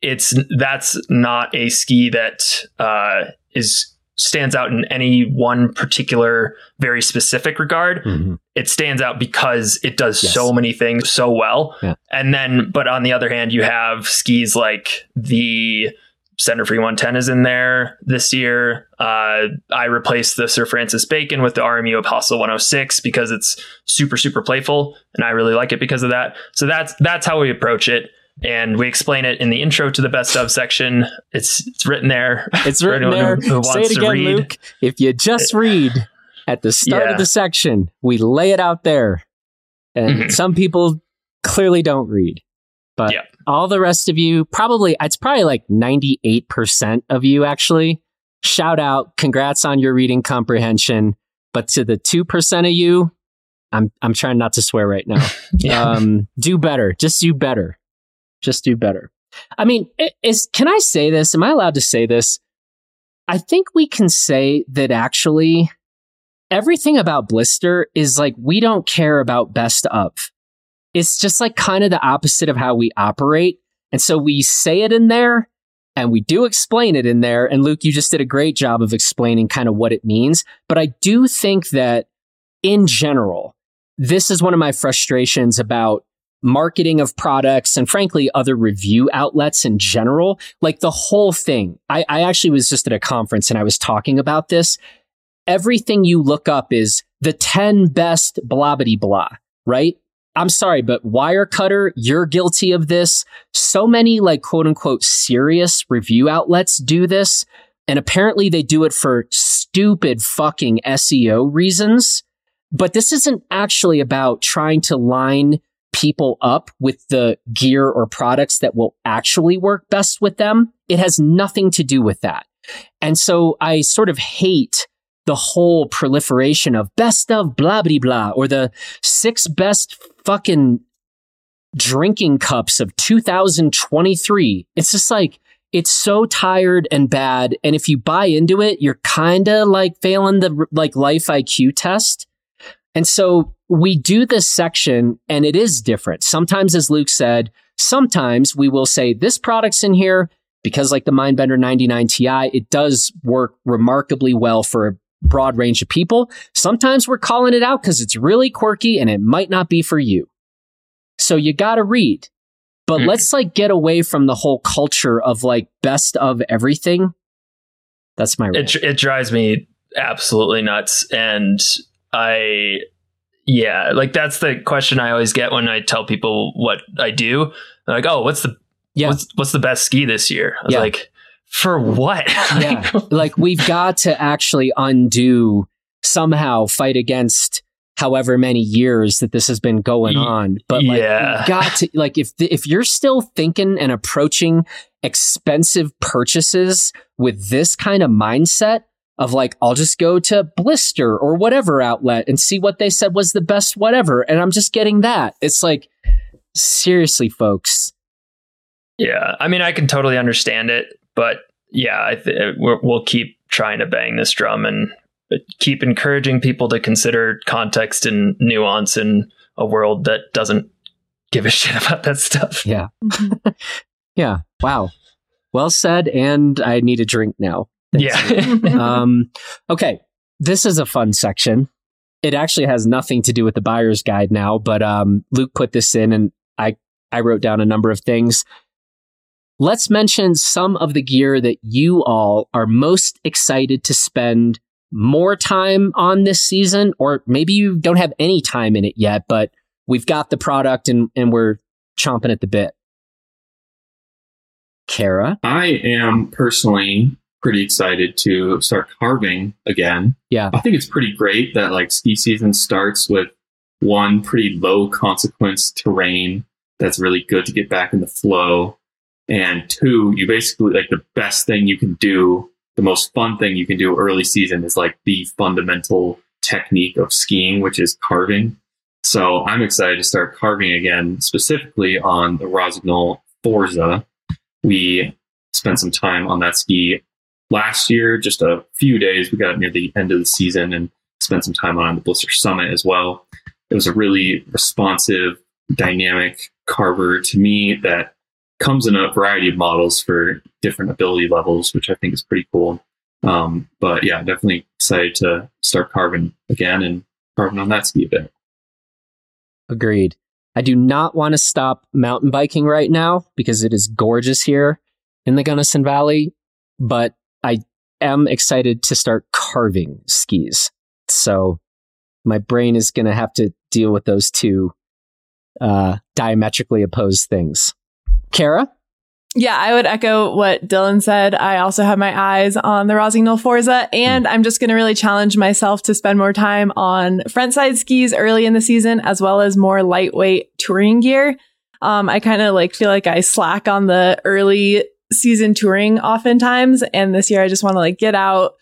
it's that's not a ski that uh, is stands out in any one particular very specific regard. Mm-hmm. It stands out because it does yes. so many things so well. Yeah. And then, but on the other hand, you have skis like the Sender Free 110 is in there this year. Uh, I replaced the Sir Francis Bacon with the RMU Apostle 106 because it's super, super playful, and I really like it because of that. So that's that's how we approach it and we explain it in the intro to the best of section. It's it's written there. (laughs) It's written there. Who, who Say it again, Luke. If you just read at the start yeah. of the section, we lay it out there, and mm-hmm. some people clearly don't read, but yeah. All the rest of you probably it's probably like ninety eight percent of you actually. Shout out, congrats on your reading comprehension. But to the two percent of you, I'm I'm trying not to swear right now. (laughs) yeah. um, do better. Just do better. Just do better. I mean, is can I say this? Am I allowed to say this? I think we can say that actually everything about Blister is like we don't care about best of. It's just like kind of the opposite of how we operate. And so we say it in there and we do explain it in there. And Luke, you just did a great job of explaining kind of what it means. But I do think that in general, this is one of my frustrations about marketing of products and frankly other review outlets in general like the whole thing I, I, actually was just at a conference and i was talking about this everything you look up is the 10 best blah blah blah right i'm sorry but wirecutter you're guilty of this so many like quote unquote serious review outlets do this and apparently they do it for stupid fucking seo reasons but this isn't actually about trying to line people up with the gear or products that will actually work best with them. It has nothing to do with that. And so I sort of hate the whole proliferation of best of blah blah blah or the six best fucking drinking cups of 2023. It's just like it's so tired and bad and if you buy into it, you're kind of like failing the like life IQ test. And so we do this section and it is different. Sometimes, as Luke said, sometimes we will say this product's in here because like the Mindbender 99 Ti, it does work remarkably well for broad range of people. Sometimes we're calling it out because it's really quirky and it might not be for you. So you got to read. But mm. let's like get away from the whole culture of like best of everything. That's my it, it drives me absolutely nuts and I yeah, like that's the question I always get when I tell people what I do. They're like, "Oh, what's the yeah. what's what's the best ski this year?" I was yeah. like, "For what?" (laughs) yeah. like we've got to actually undo somehow fight against however many years that this has been going on. But like, yeah. got to like if if you're still thinking and approaching expensive purchases with this kind of mindset, of like, I'll just go to Blister or whatever outlet and see what they said was the best whatever. And I'm just getting that. It's like, seriously, folks. Yeah. I mean, I can totally understand it, but yeah, I th- we'll keep trying to bang this drum and keep encouraging people to consider context and nuance in a world that doesn't give a (laughs) shit about that stuff. Yeah. (laughs) yeah. Wow. Well said. And I need a drink now. Yeah. (laughs) um, okay. This is a fun section. It actually has nothing to do with the buyer's guide now, but um, Luke put this in and I, I wrote down a number of things. Let's mention some of the gear that you all are most excited to spend more time on this season, or maybe you don't have any time in it yet, but we've got the product and, and we're chomping at the bit. Kara? I am personally pretty excited to start carving again. Yeah. I think it's pretty great that like ski season starts with one pretty low consequence terrain that's really good to get back in the flow. And two, you basically like the best thing you can do, the most fun thing you can do early season is like the fundamental technique of skiing, which is carving. So I'm excited to start carving again, specifically on the Rossignol Forza. We spent some time on that ski last year, just a few days. We got near the end of the season and spent some time on the Blister Summit as well. It was a really responsive, dynamic carver to me that comes in a variety of models for different ability levels, which I think is pretty cool. Um, but yeah, definitely excited to start carving again and carving on that ski a bit. Agreed. I do not want to stop mountain biking right now because it is gorgeous here in the Gunnison Valley, but I am excited to start carving skis. So my brain is going to have to deal with those two uh, diametrically opposed things. Kara? Yeah, I would echo what Dylan said. I also have my eyes on the Rossignol Forza, and mm. I'm just going to really challenge myself to spend more time on front side skis early in the season, as well as more lightweight touring gear. Um, I kind of like feel like I slack on the early season touring oftentimes. And this year I just want to like get out,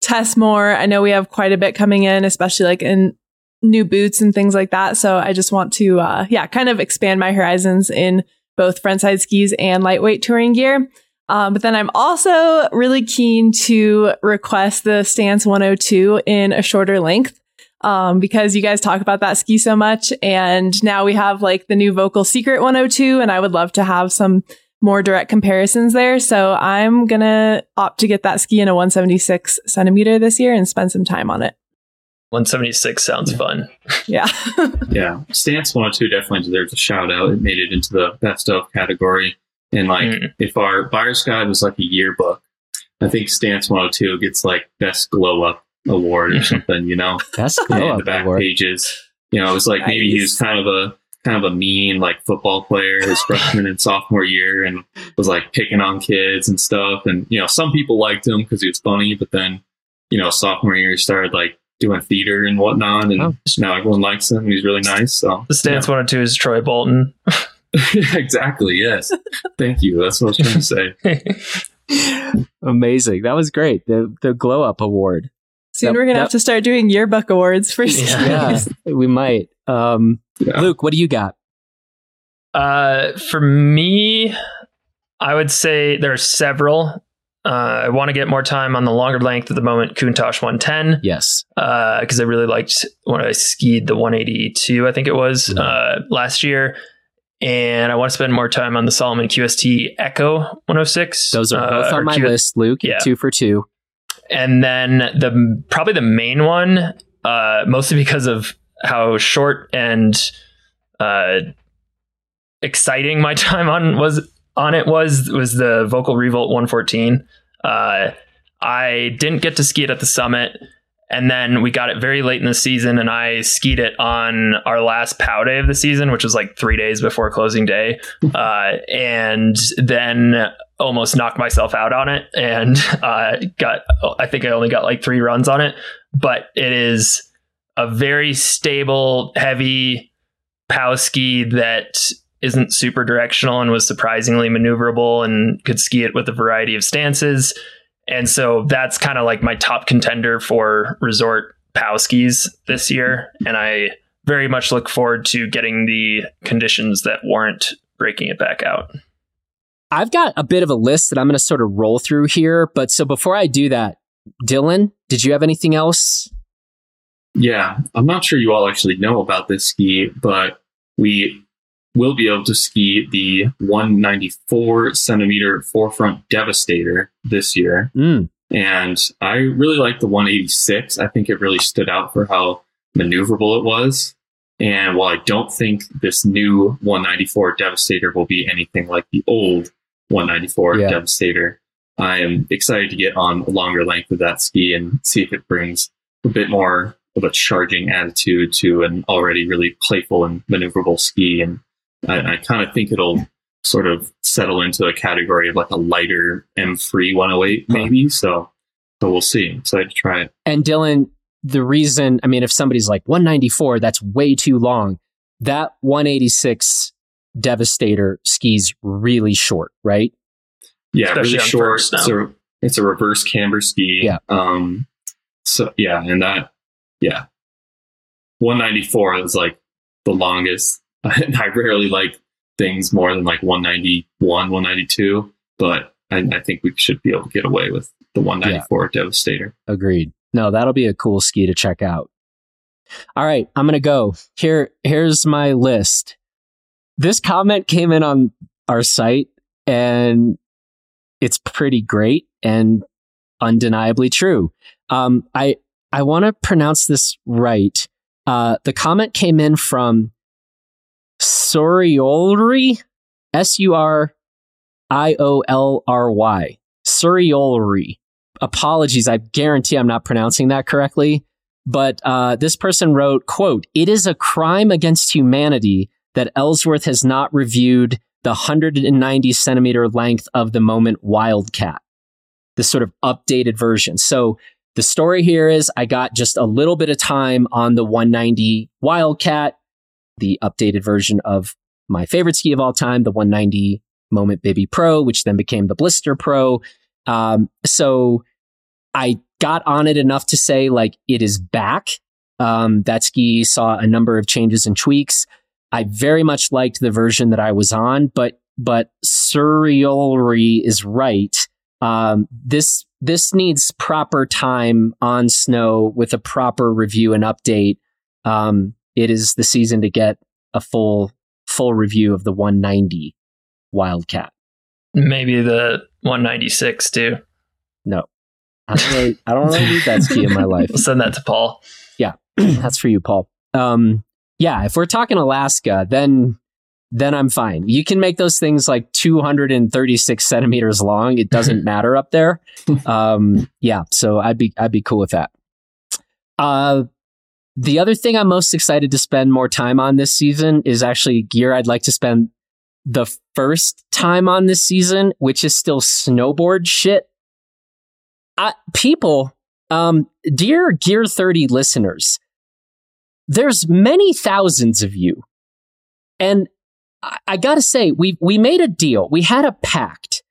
test more. I know we have quite a bit coming in, especially like in new boots and things like that. So I just want to, uh, yeah, kind of expand my horizons in both frontside skis and lightweight touring gear. Um, but then I'm also really keen to request the Stance 102 in a shorter length. Um, because you guys talk about that ski so much. And now we have like the new Völkl Secret 102. And I would love to have some more direct comparisons there. So I'm going to opt to get that ski in a 176 centimeter this year and spend some time on it. 176 sounds fun. (laughs) Yeah. (laughs) yeah. Stance 102 definitely deserves a shout out. It made it into the best of category. And like, mm. if our buyer's guide was like a yearbook, I think Stance 102 gets like best glow up award or (laughs) something, you know? Best glow up the back award. pages. You know, it was like nice. maybe he was kind of a kind of a mean like football player his freshman and sophomore year and was like picking on kids and stuff. And, you know, some people liked him because he was funny, but then, you know, sophomore year he started like doing theater and whatnot. And oh. now everyone likes him. He's really nice. So the stance yeah. one or two is Troy Bolton. (laughs) exactly. Yes. Thank you. That's what I was trying to say. (laughs) Amazing. That was great. The the glow up award. Soon that, we're gonna that, have to start doing yearbook awards for yeah, yeah, we might. Um, yeah. Luke, what do you got? Uh, for me, I would say there are several. Uh, I want to get more time on the longer length at the moment, Countach 110. Yes. Because uh, I really liked when I skied the 182, I think it was, mm-hmm. uh, last year. And I want to spend more time on the Salomon QST Echo 106. Those are both uh, on my Q- list, Luke. Yeah. Two for two. and then the probably the main one, uh, mostly because of how short and uh, exciting my (laughs) time on was on it was was the Völkl Revolt 114. Uh, I didn't get to ski it at the summit. And then we got it very late in the season, and I skied it on our last POW day of the season, which was like three days before closing day. (laughs) Uh, and then almost knocked myself out on it and uh, got, I think I only got like three runs on it, but it is a very stable, heavy POW ski that isn't super directional and was surprisingly maneuverable and could ski it with a variety of stances. And so that's kind of like my top contender for resort POW skis this year. And I very much look forward to getting the conditions that warrant breaking it back out. I've got a bit of a list that I'm going to sort of roll through here. But so before I do that, Dylan, did you have anything else? Yeah, I'm not sure you all actually know about this ski, but we will be able to ski the 194 centimeter 4FRNT Devastator this year. Mm. And I really like the 186. I think it really stood out for how maneuverable it was. And while I don't think this new 194 Devastator will be anything like the old 194 yeah. Devastator, I am excited to get on a longer length of that ski and see if it brings a bit more of a charging attitude to an already really playful and maneuverable ski. And I, I kind of think it'll sort of settle into a category of like a lighter M3 108 maybe. So, so we'll see. excited to try it. And Dylan, the reason, I mean, if somebody's like 194, that's way too long. That 186 Devastator skis really short, right? Yeah, Especially really short. It's a, it's a reverse camber ski. Yeah. Um. So yeah, and that yeah, 194 is like the longest (laughs) I rarely like things more than like 191, 192, but I, I think we should be able to get away with the 194 yeah. Devastator. Agreed. No, that'll be a cool ski to check out. All right, I'm gonna go. Here, here's my list. This comment came in on our site, and it's pretty great and undeniably true. Um, I I want to pronounce this right. Uh, the comment came in from Suriolry, S U R I O L R Y. Suriolry. Apologies, I guarantee I'm not pronouncing that correctly. But uh, this person wrote, quote, It is a crime against humanity that Ellsworth has not reviewed the 190 centimeter length of the moment Wildcat, this sort of updated version. So the story here is I got just a little bit of time on the 190 Wildcat the updated version of my favorite ski of all time, the 190 Moment Bibby Pro, which then became the Blister Pro. Um, so I got on it enough to say like it is back. Um, that ski saw a number of changes and tweaks. I very much liked the version that I was on, but but Suriolry is right. Um, this this needs proper time on snow with a proper review and update. Um, it is the season to get a full full review of the 190 Wildcat. Maybe the 196 too. No, I don't really, I don't really need that ski in my life. We'll (laughs) send that to Paul. Yeah, (clears throat) that's for you, Paul. Um, yeah, if we're talking Alaska, then then I'm fine. You can make those things like 236 centimeters long. It doesn't (laughs) matter up there. Um, yeah, so I'd be I'd be cool with that. Uh, the other thing I'm most excited to spend more time on this season is actually gear I'd like to spend the first time on this season, which is still snowboard shit. I, people, um, dear Gear 30 listeners, there's many thousands of you. And I, I gotta say, we, we made a deal. We had a pact.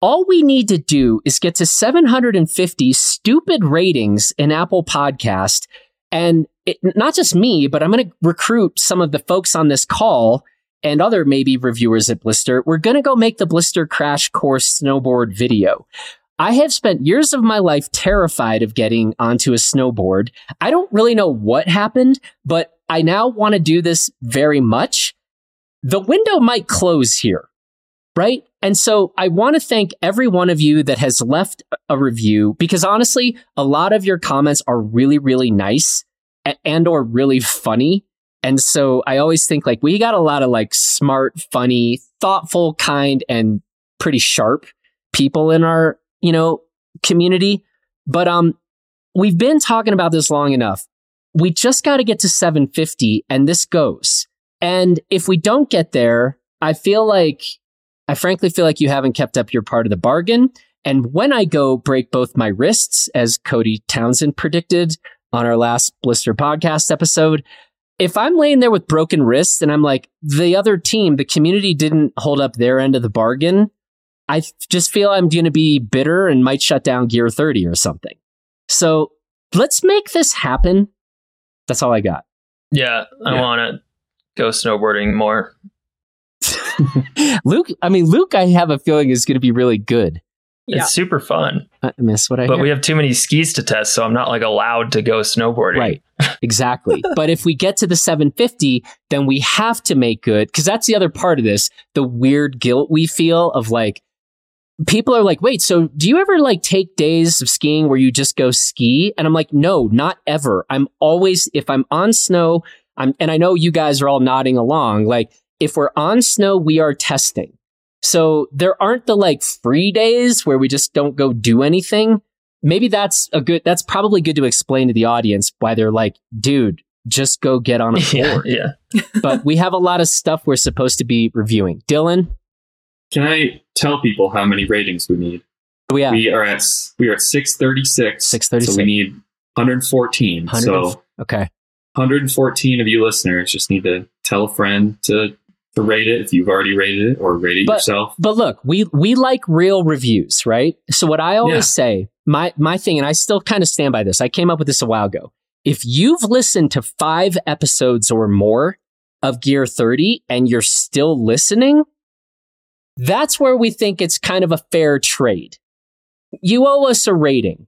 All we need to do is get to 750 stupid ratings in Apple Podcast and it, not just me, but I'm going to recruit some of the folks on this call and other maybe reviewers at Blister. We're going to go make the Blister crash course snowboard video. I have spent years of my life terrified of getting onto a snowboard. I don't really know what happened, but I now want to do this very much. The window might close here, right? And so I want to thank every one of you that has left a review because honestly, a lot of your comments are really, really nice and or really funny. And so I always think like we got a lot of like smart, funny, thoughtful, kind, and pretty sharp people in our, you know, community. But um we've been talking about this long enough. We just got to get to 750 and this goes. And if we don't get there, I feel like I frankly feel like you haven't kept up your part of the bargain. And when I go break both my wrists, as Cody Townsend predicted on our last Blister podcast episode, if I'm laying there with broken wrists and I'm like, the other team, the community didn't hold up their end of the bargain, I just feel I'm going to be bitter and might shut down Gear 30 or something. So let's make this happen. That's all I got. Yeah, I yeah. want to go snowboarding more. (laughs) Luke, I mean, Luke, I have a feeling is going to be really good. It's super fun. I miss what I But hear. we have too many skis to test, so I'm not like allowed to go snowboarding. Right. (laughs) Exactly. but if we get to the 750, then we have to make good because that's the other part of this, the weird guilt we feel of like people are like, "Wait, so do you ever like take days of skiing where you just go ski?" And I'm like, "No, not ever. I'm always if I'm on snow, I'm and I know you guys are all nodding along, like if we're on snow, we are testing. So there aren't the like free days where we just don't go do anything. Maybe that's a good, that's probably good to explain to the audience why they're like, dude, just go get on a (laughs) board. Yeah. yeah. (laughs) but we have a lot of stuff we're supposed to be reviewing. Dylan? Can I tell people how many ratings we need? Oh, we are, we are at we are at 636. 636. So we need 114. 100, so okay. 114 of you listeners just need to tell a friend to to rate it if you've already rated it or rate it but, yourself. But look, we we like real reviews, right? So what I always yeah. say, my my thing, and I still kind of stand by this. I came up with this a while ago. If you've listened to five episodes or more of Gear 30 and you're still listening, that's where we think it's kind of a fair trade. You owe us a rating.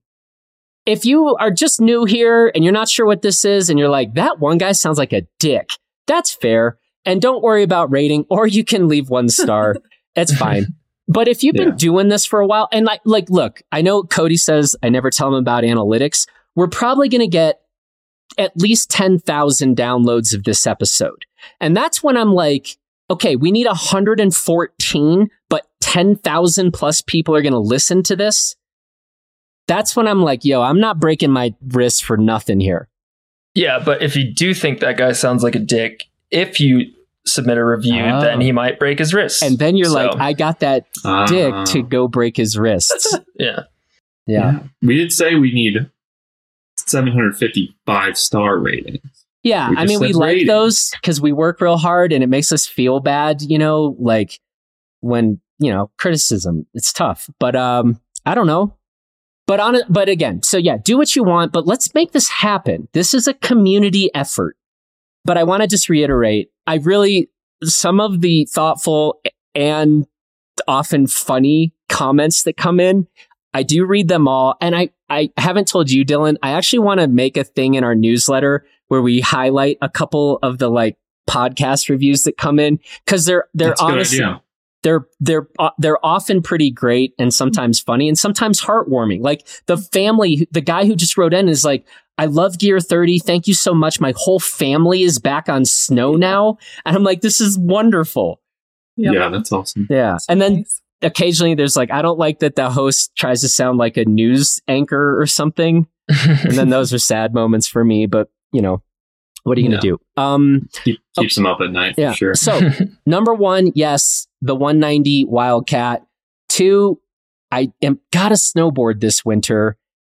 If you are just new here and you're not sure what this is and you're like, that one guy sounds like a dick, that's fair. And don't worry about rating, or you can leave one star. (laughs) It's fine. But if you've been doing this for a while, and like, like, look, I know Cody says I never tell him about analytics. We're probably going to get at least 10,000 downloads of this episode. And that's when I'm like, okay, we need 114, but 10,000 plus people are going to listen to this. That's when I'm like, yo, I'm not breaking my wrist for nothing here. Yeah, but if you do think that guy sounds like a dick, if you submit a review, oh. then he might break his wrist. And then you're so. like, I got that uh, dick to go break his wrists. yeah. yeah. Yeah. We did say we need 755 star ratings. Yeah. I mean, we like those because we work real hard and it makes us feel bad, you know, like when, you know, criticism, it's tough. But um, I don't know. But on it, but again, so yeah, do what you want, but let's make this happen. This is a community effort. But I want to just reiterate, I really, some of the thoughtful and often funny comments that come in, I do read them all. And I, I haven't told you, Dylan, I actually want to make a thing in our newsletter where we highlight a couple of the like podcast reviews that come in because they're, they're That's honestly, they're they're uh, they're often pretty great and sometimes funny and sometimes heartwarming. Like the family, the guy who just wrote in is like, I love Gear 30. Thank you so much. My whole family is back on snow now. And I'm like, this is wonderful. Yep. Yeah, that's awesome. Yeah. That's and then nice. occasionally there's like, I don't like that the host tries to sound like a news anchor or something. and then those are sad moments for me, but you know, what are you going to yeah. do? Um, Keep, keeps them up at night. Yeah. sure. so number one, yes, the 190 Wildcat. Two, I am got a snowboard this winter.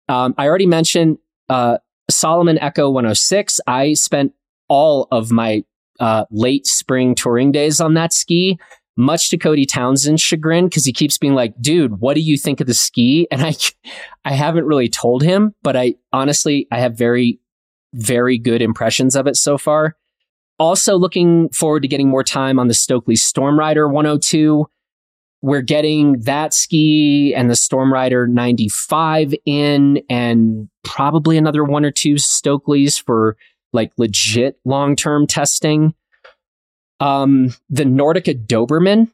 Um, I already mentioned uh, Salomon Echo 106. I spent all of my uh, late spring touring days on that ski, much to Cody Townsend's chagrin, because he keeps being like, dude, what do you think of the ski? And I, (laughs) I haven't really told him, but I honestly, I have very, very good impressions of it so far. Also looking forward to getting more time on the Stöckli Stormrider 102 we're getting that ski and the Stormrider 95 in and probably another one or two Stöcklis for like legit long term testing. Um, the Nordica Doberman,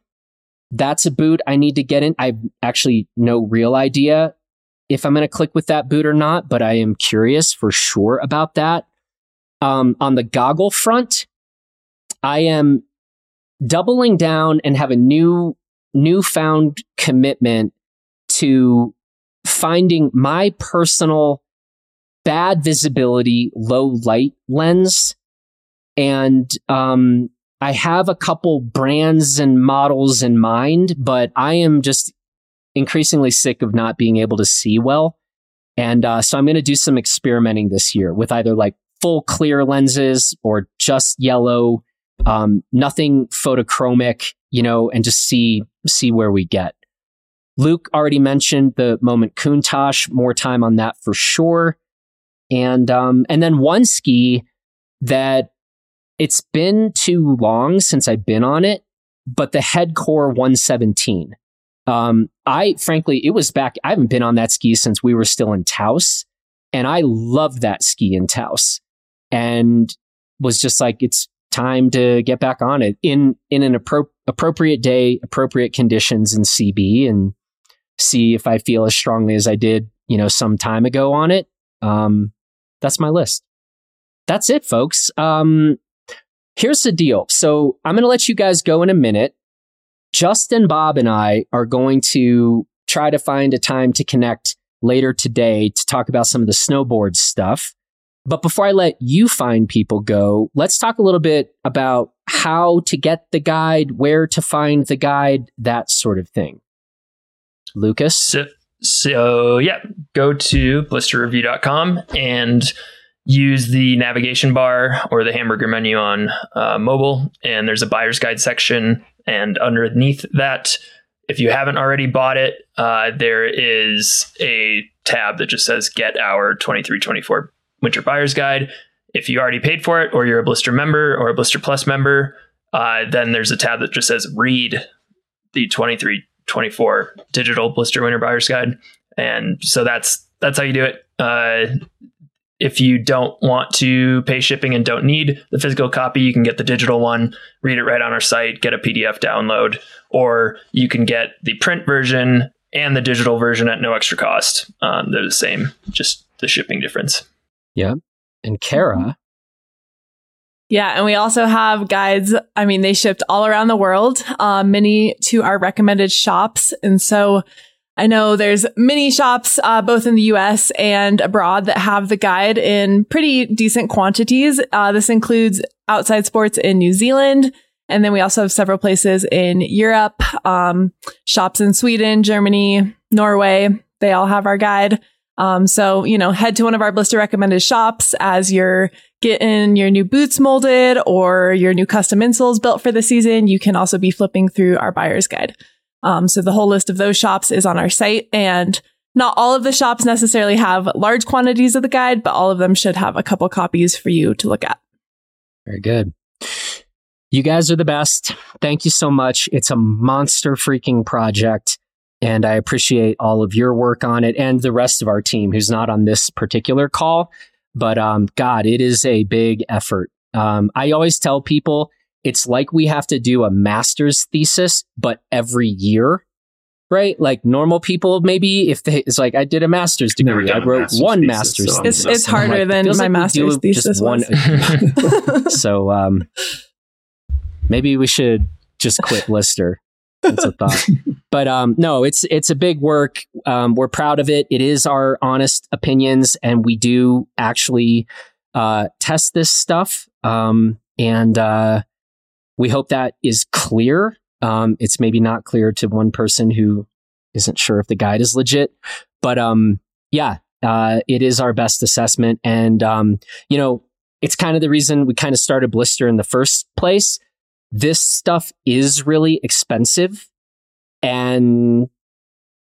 that's a boot I need to get in. I actually no real idea if I'm going to click with that boot or not, but I am curious for sure about that. Um, on the goggle front, I am doubling down and have a new, newfound commitment to finding my personal bad visibility, low light lens. And, um, I have a couple brands and models in mind, but I am just increasingly sick of not being able to see well. And uh, so I'm going to do some experimenting this year with either like full clear lenses or just yellow, um, nothing photochromic, you know, and just see see where we get. Luke already mentioned the Moment Countach, more time on that for sure. And um, and then one ski that it's been too long since I've been on it, but the Head Kore 117. Um, I frankly, it was back. I haven't been on that ski since we were still in Taos, and I love that ski in Taos, and was just like, it's time to get back on it in in an appro- appropriate day, appropriate conditions in CB, and see if I feel as strongly as I did, you know, some time ago on it. Um, that's my list. That's it, folks. Um, here's the deal. So I'm going to let you guys go in a minute. Justin, Bobb, and I are going to try to find a time to connect later today to talk about some of the snowboard stuff. But before I let you find people go, let's talk a little bit about how to get the guide, where to find the guide, that sort of thing. Lucas? So, so yeah, go to blisterreview.com and use the navigation bar or the hamburger menu on uh, mobile. And there's a buyer's guide section and underneath that, if you haven't already bought it, uh, there is a tab that just says Get Our 2324 Winter Buyer's Guide. If you already paid for it, or you're a Blister member or a Blister Plus member, uh, then there's a tab that just says Read the 23 24 Digital Blister Winter Buyer's Guide. And so that's that's how you do it. Uh, if you don't want to pay shipping and don't need the physical copy, you can get the digital one, read it right on our site, get a PDF download, or you can get the print version and the digital version at no extra cost. Um, they're the same, just the shipping difference. Yeah. And Kara. Yeah, and we also have guides. I mean, they shipped all around the world, uh, many to our recommended shops. And so I know there's many shops, uh, both in the US and abroad that have the guide in pretty decent quantities. Uh, this includes outside sports in New Zealand. And then we also have several places in Europe, um, shops in Sweden, Germany, Norway. They all have our guide. Um, so, you know, head to one of our blister recommended shops as you're getting your new boots molded or your new custom insoles built for the season. You can also be flipping through our buyer's guide. Um, so the whole list of those shops is on our site and not all of the shops necessarily have large quantities of the guide, but all of them should have a couple copies for you to look at. Very good. You guys are the best. Thank you so much. It's a monster freaking project. And I appreciate all of your work on it and the rest of our team who's not on this particular call. But um, God, it is a big effort. Um, I always tell people it's like we have to do a master's thesis, but every year, right? Like normal people, maybe if they, it's like I did a master's degree, I wrote master's one thesis, master's so thesis. It's, it's harder like, than my like master's thesis one. (laughs) so, um, maybe we should just quit Blister. That's a thought. (laughs) but um, no, it's it's a big work. Um, we're proud of it. It is our honest opinions, and we do actually uh, test this stuff. Um, and uh, we hope that is clear. Um, it's maybe not clear to one person who isn't sure if the guide is legit, but um, yeah, uh, it is our best assessment. And um, you know, it's kind of the reason we kind of started Blister in the first place. This stuff is really expensive, and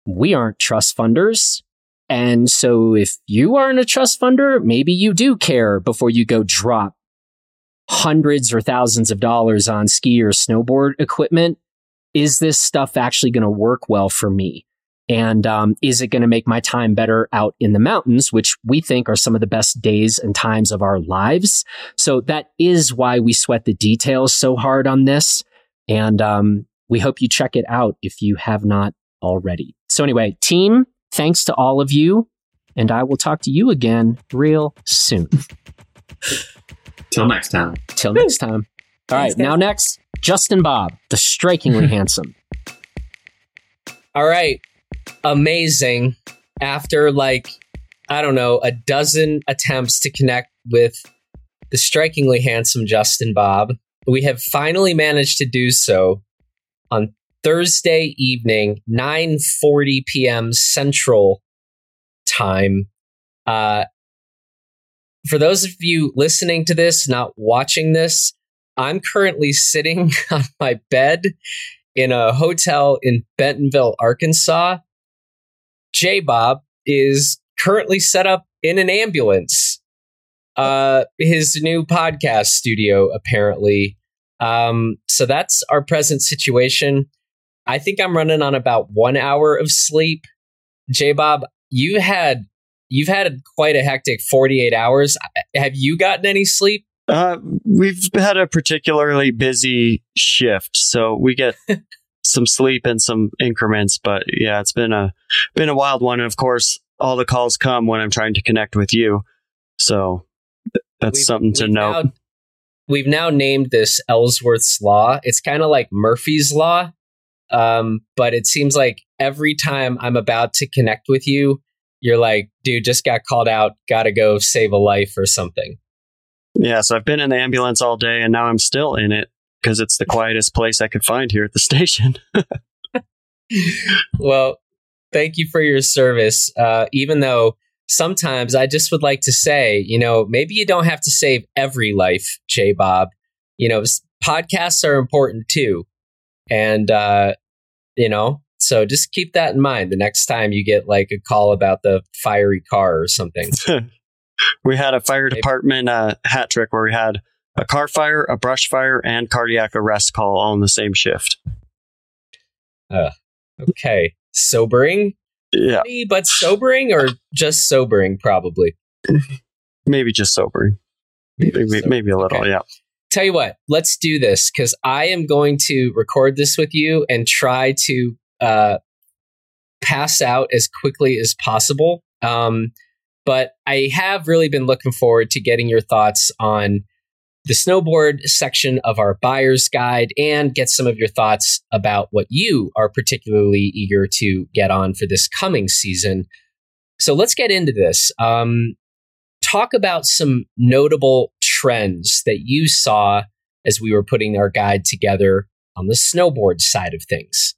we aren't trust funders. And so if you aren't a trust funder, maybe you do care before you go drop hundreds or thousands of dollars on ski or snowboard equipment. Is this stuff actually going to work well for me? And um, is it going to make my time better out in the mountains, which we think are some of the best days and times of our lives? So that is why we sweat the details so hard on this. And um, we hope you check it out if you have not already. So, anyway, team, thanks to all of you, and I will talk to you again real soon. (laughs) Till next time. Till next time. All right, now next, Justin Bobb, the strikingly (laughs) handsome. All right, amazing. After like, I don't know, a dozen attempts to connect with the strikingly handsome Justin Bobb, we have finally managed to do so on Thursday evening, 9:40 p.m. Central Time. Uh, for those of you listening to this, not watching this, I'm currently sitting (laughs) on my bed in a hotel in Bentonville, Arkansas. J Bobb is currently set up in an ambulance. Uh, his new podcast studio, apparently. Um, so that's our present situation. I think I'm running on about one hour of sleep. J Bobb, you had you've had quite a hectic 48 hours. Have you gotten any sleep? Uh, we've had a particularly busy shift, so we get (laughs) some sleep and some increments. But yeah, it's been a been a wild one. And of course, all the calls come when I'm trying to connect with you, so that's we've, something to note. Now, we've now named this Ellsworth's law. It's kind of like Murphy's law, um, but it seems like every time I'm about to connect with you, you're like, dude, just got called out, gotta go save a life or something. Yeah, so I've been in the ambulance all day and now I'm still in it because it's the quietest place I could find here at the (laughs) station. (laughs) well, thank you for your service. Uh, even though sometimes I just would like to say, you know, maybe you don't have to save every life, J Bobb. You know, podcasts are important too. And, uh, you know, so just keep that in mind the next time you get like a call about the fiery car or something. (laughs) we had a fire department uh, hat trick where we had a car fire, a brush fire, and cardiac arrest call all in the same shift. Uh, okay. Sobering? Yeah. Funny, but sobering or just sobering, probably? (laughs) Maybe just sobering. Maybe, maybe, maybe a little, okay. yeah. Tell you what, let's do this because I am going to record this with you and try to uh, pass out as quickly as possible. Um, but I have really been looking forward to getting your thoughts on the snowboard section of our buyer's guide and get some of your thoughts about what you are particularly eager to get on for this coming season. So let's get into this. Um, talk about some notable trends that you saw as we were putting our guide together on the snowboard side of things.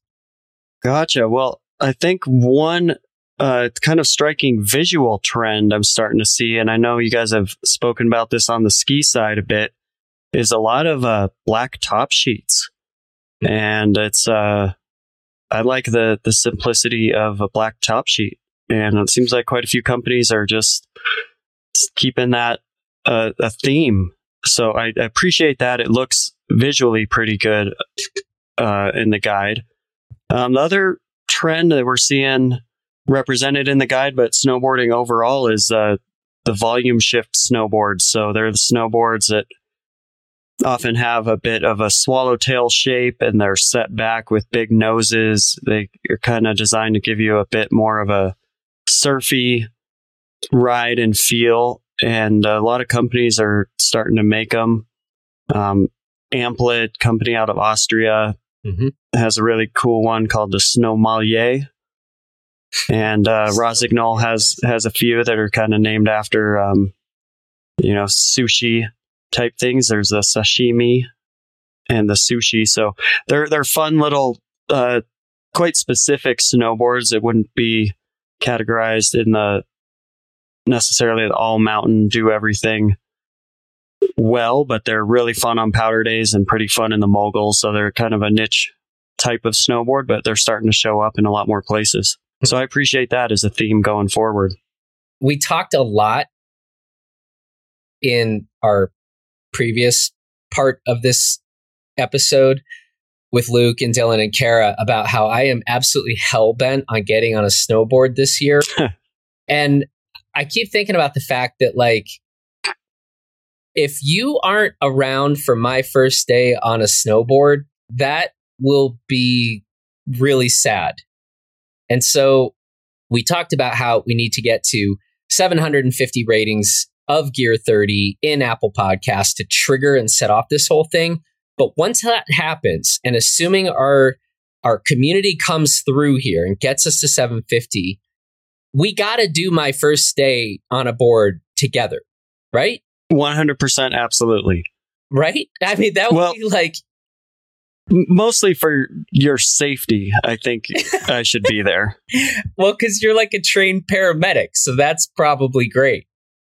Gotcha. Well, I think one uh, kind of striking visual trend I'm starting to see, and I know you guys have spoken about this on the ski side a bit, is a lot of uh, black top sheets, and it's uh, I like the the simplicity of a black top sheet, and it seems like quite a few companies are just keeping that uh, a theme. So I, I, appreciate that. It looks visually pretty good uh, in the guide. Um, the other trend that we're seeing represented in the guide, but snowboarding overall is uh, the volume shift snowboards. So they're the snowboards that often have a bit of a swallowtail shape and they're set back with big noses. They are kind of designed to give you a bit more of a surfy ride and feel. And a lot of companies are starting to make them. Um, Amplid, company out of Austria, Mm-hmm. has a really cool one called the Snow Malier. And uh, Rossignol has has a few that are kind of named after, um, you know, sushi type things. There's the sashimi and the sushi. So they're they're fun little, uh, quite specific snowboards. It wouldn't be categorized in the necessarily the all mountain do everything well, but they're really fun on powder days and pretty fun in the moguls. So they're kind of a niche type of snowboard, but they're starting to show up in a lot more places. So I appreciate that as a theme going forward. We talked a lot in our previous part of this episode with Luke and Dylan and Kara about how I am absolutely hell bent on getting on a snowboard this year. (laughs) and I keep thinking about the fact that, like, if you aren't around for my first day on a snowboard, that will be really sad. And so we talked about how we need to get to 750 ratings of Gear 30 in Apple Podcast to trigger and set off this whole thing. But once that happens, and assuming our our community comes through here and gets us to 750, we got to do my first day on a board together, right? 100% absolutely. Right? I mean, that would well, be like mostly for your safety, I think I should be there. (laughs) Well, because you're like a trained paramedic, so that's probably great.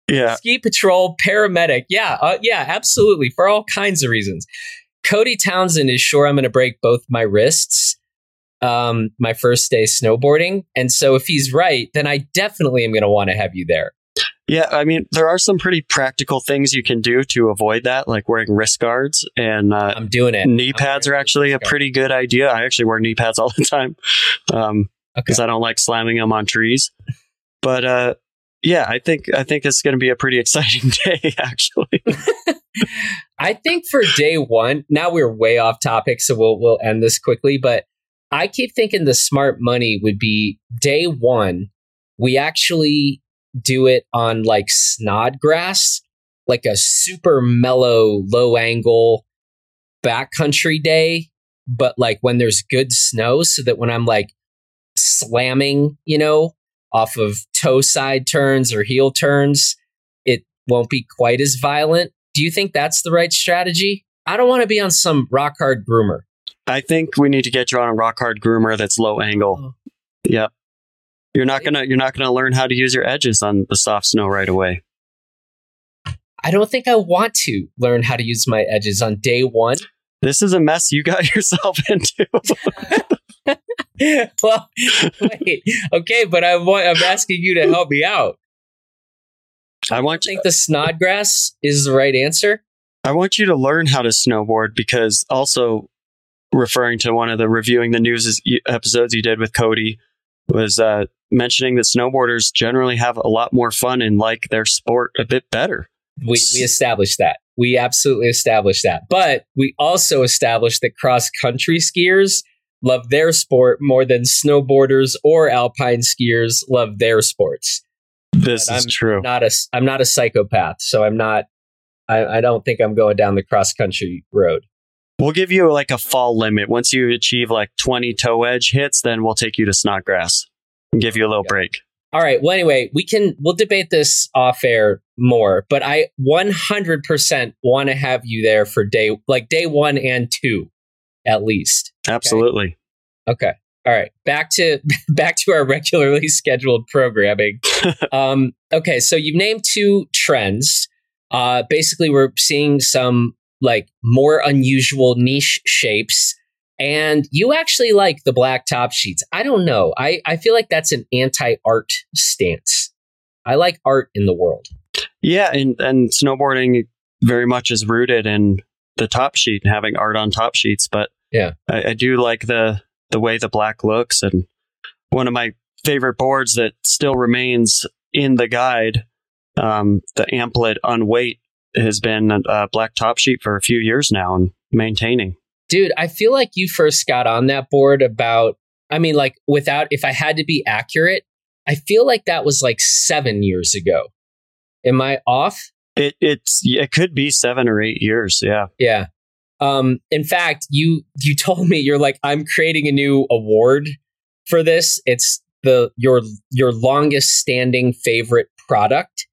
Yeah. Ski patrol, paramedic. Yeah, uh, yeah, absolutely. For all kinds of reasons. Cody Townsend is sure I'm going to break both my wrists um, my first day snowboarding. And so if he's right, then I definitely am going to want to have you there. Yeah, I mean, there are some pretty practical things you can do to avoid that, like wearing wrist guards and uh, I'm doing it. Knee pads are actually a pretty good idea. I actually wear knee pads all the (laughs) time because um, okay. I don't like slamming them on trees. But uh, yeah, I think I think it's going to be a pretty exciting (laughs) day. Actually, (laughs) I think for day one. Now we're way off topic, so we'll we'll end this quickly. But I keep thinking the smart money would be day one. We actually do it on like Snodgrass, like a super mellow, low angle backcountry day, but like when there's good snow, so that when I'm like slamming, you know, off of toe side turns or heel turns, it won't be quite as violent. Do you think that's the right strategy? I don't want to be on some rock hard groomer. I think we need to get you on a rock hard groomer that's low angle. Oh. Yep. You're not gonna you're not gonna learn how to use your edges on the soft snow right away. I don't think I want to learn how to use my edges on day one. This is a mess you got (laughs) yourself into. (laughs) (laughs) well, wait, okay, but I want, I'm asking you to help me out. I want. You think the Snodgrass is the right answer? I want you to learn how to snowboard because also referring to one of the reviewing the news episodes you did with Cody was uh, mentioning that snowboarders generally have a lot more fun and like their sport a bit better. We, we established that. We absolutely established that. But we also established that cross country skiers love their sport more than snowboarders or alpine skiers love their sports. This but is I'm true. Not a, I'm not a psychopath, so I'm not. I, I don't think I'm going down the cross country road. We'll give you like a fall limit. Once you achieve like 20 toe edge hits, then we'll take you to Snodgrass and give you a little break. All right. Well, anyway, we can we'll debate this off air more, but I 100% want to have you there for day like day 1 and 2 at least. Absolutely. Okay. okay. All right. Back to (laughs) back to our regularly (laughs) scheduled programming. (laughs) um okay, so you've named two trends. Uh basically we're seeing some like more unusual niche shapes. And you actually like the black top sheets. I don't know. I, I feel like that's an anti art stance. I like art in the world. Yeah, and, and snowboarding very much is rooted in the top sheet and having art on top sheets. But yeah, I, I do like the the way the black looks. And one of my favorite boards that still remains in the guide, um, the Amplid Unweight has been a black top sheet for a few years now and maintaining. Dude, I feel like you first got on that board about, I mean, like without, if I had to be accurate, I feel like that was like seven years ago. Am I off? It it's it could be seven or eight years. Yeah. Yeah. Um, in fact, you you (laughs) told me you're like I'm creating a new award for this. It's the your your longest standing favorite product,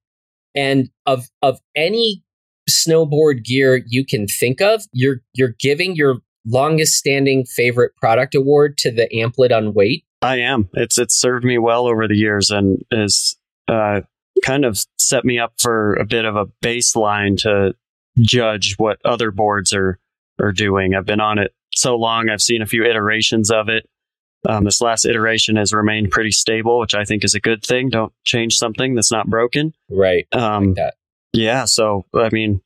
and of of any snowboard gear you can think of, you're you're giving your longest standing favorite product award to the Amplid Unweight. I am. It's it's served me well over the years and is uh, kind of set me up for a bit of a baseline to judge what other boards are are doing. I've been on it so long. I've seen a few iterations of it. Um, this last iteration has remained pretty stable, which I think is a good thing. Don't change something that's not broken. Right. Um, like yeah. So, I mean,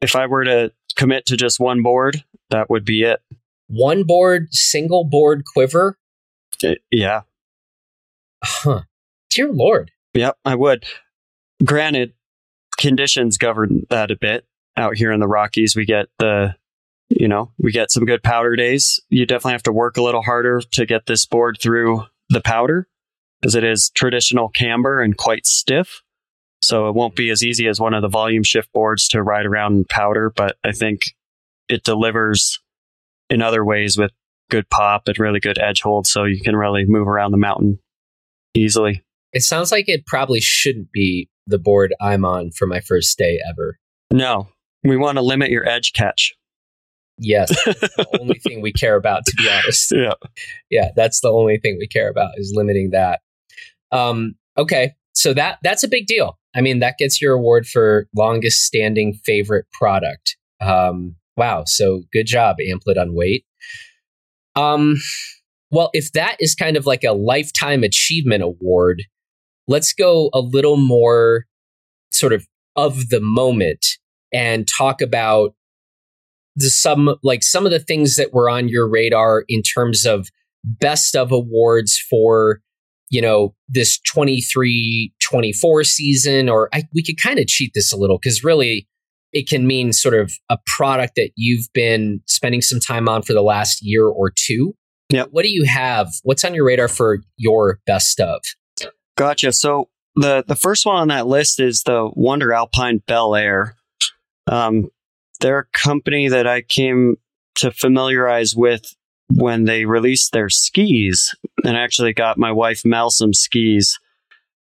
if I were to commit to just one board, that would be it. One board, single board quiver? Uh, yeah. Huh. Dear Lord. Yep, I would. Granted, conditions govern that a bit. Out here in the Rockies, we get the you know, we get some good powder days. You definitely have to work a little harder to get this board through the powder because it is traditional camber and quite stiff. So it won't be as easy as one of the volume shift boards to ride around in powder, but I think it delivers in other ways with good pop and really good edge hold. So you can really move around the mountain easily. It sounds like it probably shouldn't be the board I'm on for my first day ever. No, we want to limit your edge catch. Yes, the (laughs) only thing we care about, to be honest. Yeah, yeah, that's the only thing we care about is limiting that. Um, okay, so that that's a big deal. I mean, that gets your award for longest standing favorite product. Um, wow, so good job, Amplid Unweight. Um, well, if that is kind of like a lifetime achievement award, let's go a little more sort of of the moment and talk about the some like some of the things that were on your radar in terms of best of awards for you know this 23 24 season or I, we could kind of cheat this a little because really it can mean sort of a product that you've been spending some time on for the last year or two. Yeah. What do you have? What's on your radar for your best of? Gotcha. So the the first one on that list is the wonder alpine bel air. Um, they're a company that I came to familiarize with when they released their skis and actually got my wife Mel some skis.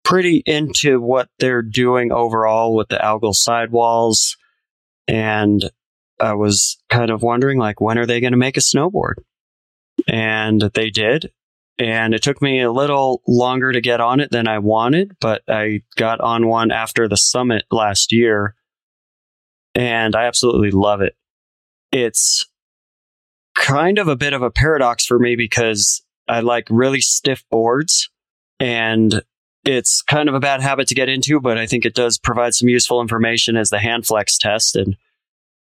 Pretty into what they're doing overall with the algal sidewalls. And I was kind of wondering, like, when are they going to make a snowboard? And they did. And it took me a little longer to get on it than I wanted, but I got on one after the summit last year and I absolutely love it. It's kind of a bit of a paradox for me because I like really stiff boards and it's kind of a bad habit to get into, but I think it does provide some useful information as the hand flex test. And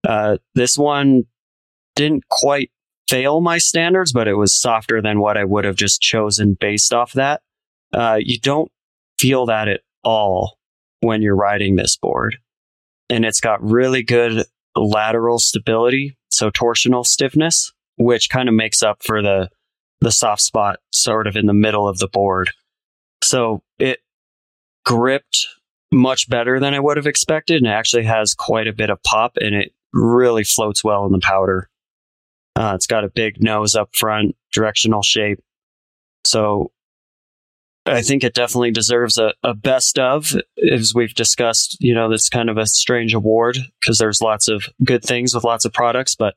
uh, this one didn't quite fail my standards, but it was softer than what I would have just chosen based off that. Uh, you don't feel that at all when you're riding this board and it's got really good lateral stability, so torsional stiffness, which kind of makes up for the the soft spot sort of in the middle of the board. So it gripped much better than I would have expected and it actually has quite a bit of pop and it really floats well in the powder. Uh, it's got a big nose up front, directional shape. So I think it definitely deserves a, a best of, as we've discussed. You know, that's kind of a strange award because there's lots of good things with lots of products, but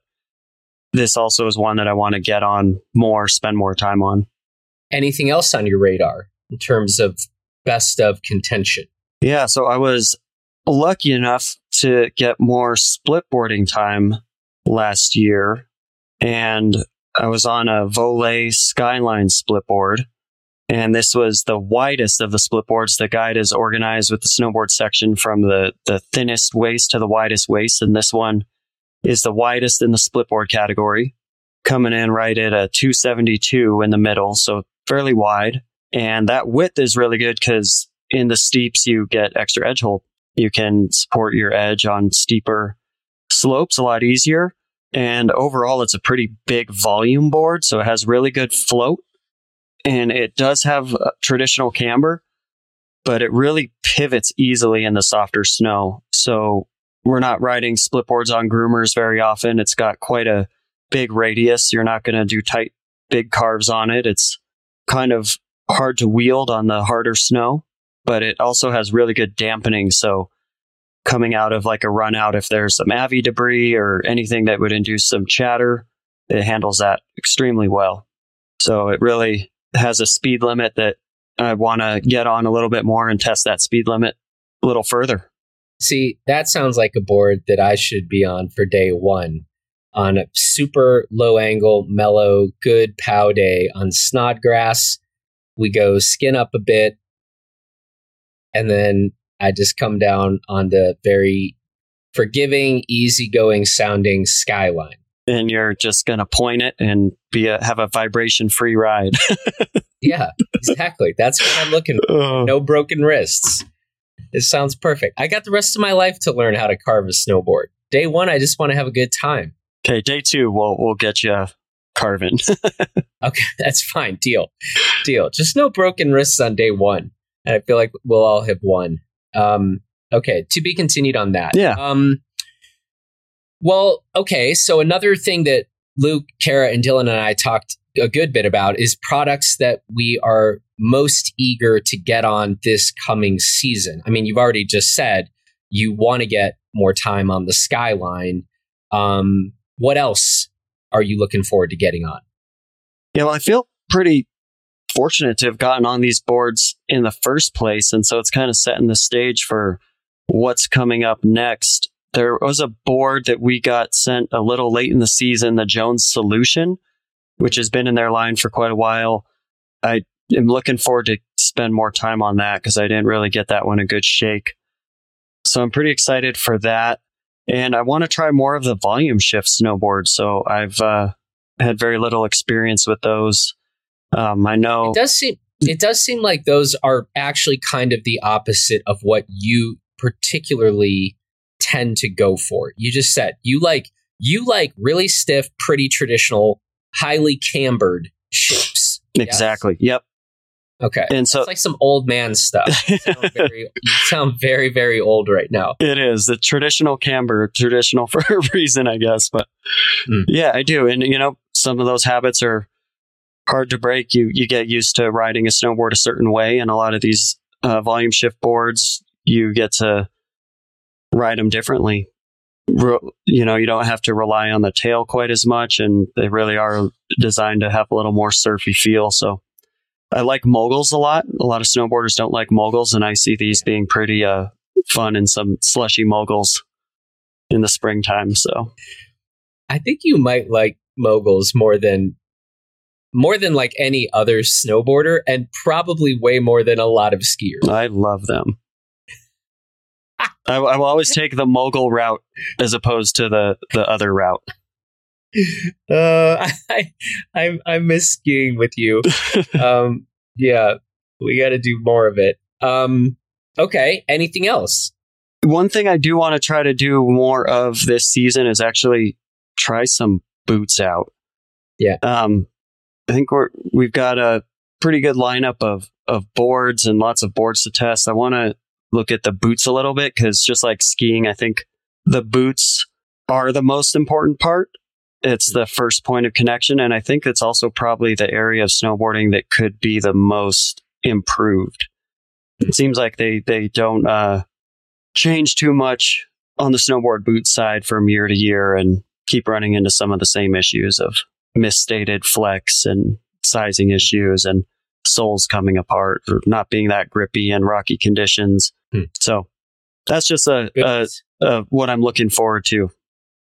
this also is one that I want to get on more, spend more time on. Anything else on your radar in terms of best of contention? Yeah, so I was lucky enough to get more splitboarding time last year, and I was on a Voile Skyline splitboard and this was the widest of the split boards. The guide is organized with the snowboard section from the, the thinnest waist to the widest waist. And this one is the widest in the split board category, coming in right at a 272 in the middle. So fairly wide. And that width is really good because in the steeps, you get extra edge hold. You can support your edge on steeper slopes a lot easier. And overall, it's a pretty big volume board. So it has really good float and it does have traditional camber, but it really pivots easily in the softer snow. So we're not riding split boards on groomers very often. It's got quite a big radius. You're not going to do tight, big carves on it. It's kind of hard to wield on the harder snow, but it also has really good dampening. So coming out of like a run out, if there's some avy debris or anything that would induce some chatter, it handles that extremely well. So it really has a speed limit that I want to get on a little bit more and test that speed limit a little further. See, that sounds like a board that I should be on for day one on a super low angle, mellow, good pow day on Snodgrass. We go skin up a bit, and then I just come down on the very forgiving, easygoing sounding skyline and you're just going to point it and be a, have a vibration free ride. (laughs) yeah, exactly. That's what I'm looking for. No broken wrists. It sounds perfect. I got the rest of my life to learn how to carve a snowboard. Day one, I just want to have a good time. Okay, day two, we'll we'll get you carving. (laughs) okay, (laughs) that's fine. Deal, deal. Just no broken wrists on day one, and I feel like we'll all have won. Um, okay, to be continued on that. Yeah. Um, well, okay. So another thing that Luke, Kara, and Dylan and I talked a good bit about is products that we are most eager to get on this coming season. I mean, you've already just said you want to get more time on the skyline. Um, what else are you looking forward to getting on? Yeah, well, I feel pretty fortunate to have gotten on these boards in the first place. And so it's kind of setting the stage for what's coming up next. There was a board that we got sent a little late in the season, the Jones Solution, which has been in their line for quite a while. I am looking forward to spend more time on that because I didn't really get that one a good shake. So I'm pretty excited for that. And I want to try more of the volume shift snowboards. So I've uh, had very little experience with those. Um, I know it does seem it does seem like those are actually kind of the opposite of what you particularly tend to go for. You just said you like you like really stiff, pretty traditional, highly cambered shapes. Exactly. Yes? Yep. Okay. And so it's like some old man stuff. You sound, (laughs) very, you sound very, very old right now. It is the traditional camber, traditional (laughs) for a reason, I guess. But mm. yeah, I do. And, you know, some of those habits are hard to break. You, you get used to riding a snowboard a certain way. And a lot of these uh, volume shift boards, you get to ride them differently. Re- you know, you don't have to rely on the tail quite as much. And they really are designed to have a little more surfy feel. So, I like moguls a lot. A lot of snowboarders don't like moguls, and I see these being pretty uh, fun in some slushy moguls in the springtime. So I think you might like moguls more than more than like any other snowboarder and probably way more than a lot of skiers. I love them. I, I will always take the mogul route as opposed to the, the other route. (laughs) Uh, (laughs) I, I I miss skiing with you. (laughs) um, yeah, we got to do more of it. Um, okay. Anything else? One thing I do want to try to do more of this season is actually try some boots out. Yeah. Um, I think we're we've got a pretty good lineup of of boards and lots of boards to test. I want to look at the boots a little bit because just like skiing, I think the boots are the most important part it's the first point of connection. And I think it's also probably the area of snowboarding that could be the most improved. It seems like they, they don't uh, change too much on the snowboard boot side from year to year and keep running into some of the same issues of misstated flex and sizing issues and soles coming apart or not being that grippy in rocky conditions. Hmm. So that's just a, a, a, what I'm looking forward to.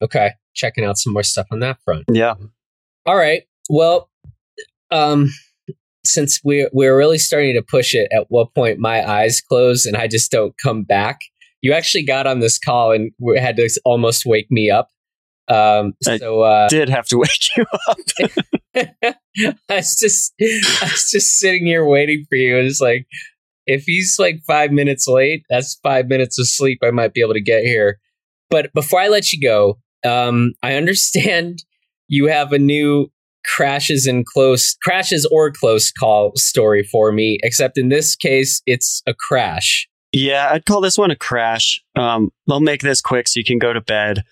Okay checking out some more stuff on that front. Yeah. All right. Well, um, since we're we're really starting to push it, at what point my eyes close and I just don't come back. You actually got on this call and had to almost wake me up. Um, so uh, did have to (laughs) wake you up. (laughs) I was just I was just sitting here waiting for you. It's like if he's like five minutes late, that's five minutes of sleep I might be able to get here. But before I let you go, um, I understand you have a new crashes and close crashes or close call story for me, except in this case, it's a crash. Yeah, I'd call this one a crash. Um, I'll make this quick so you can go to bed.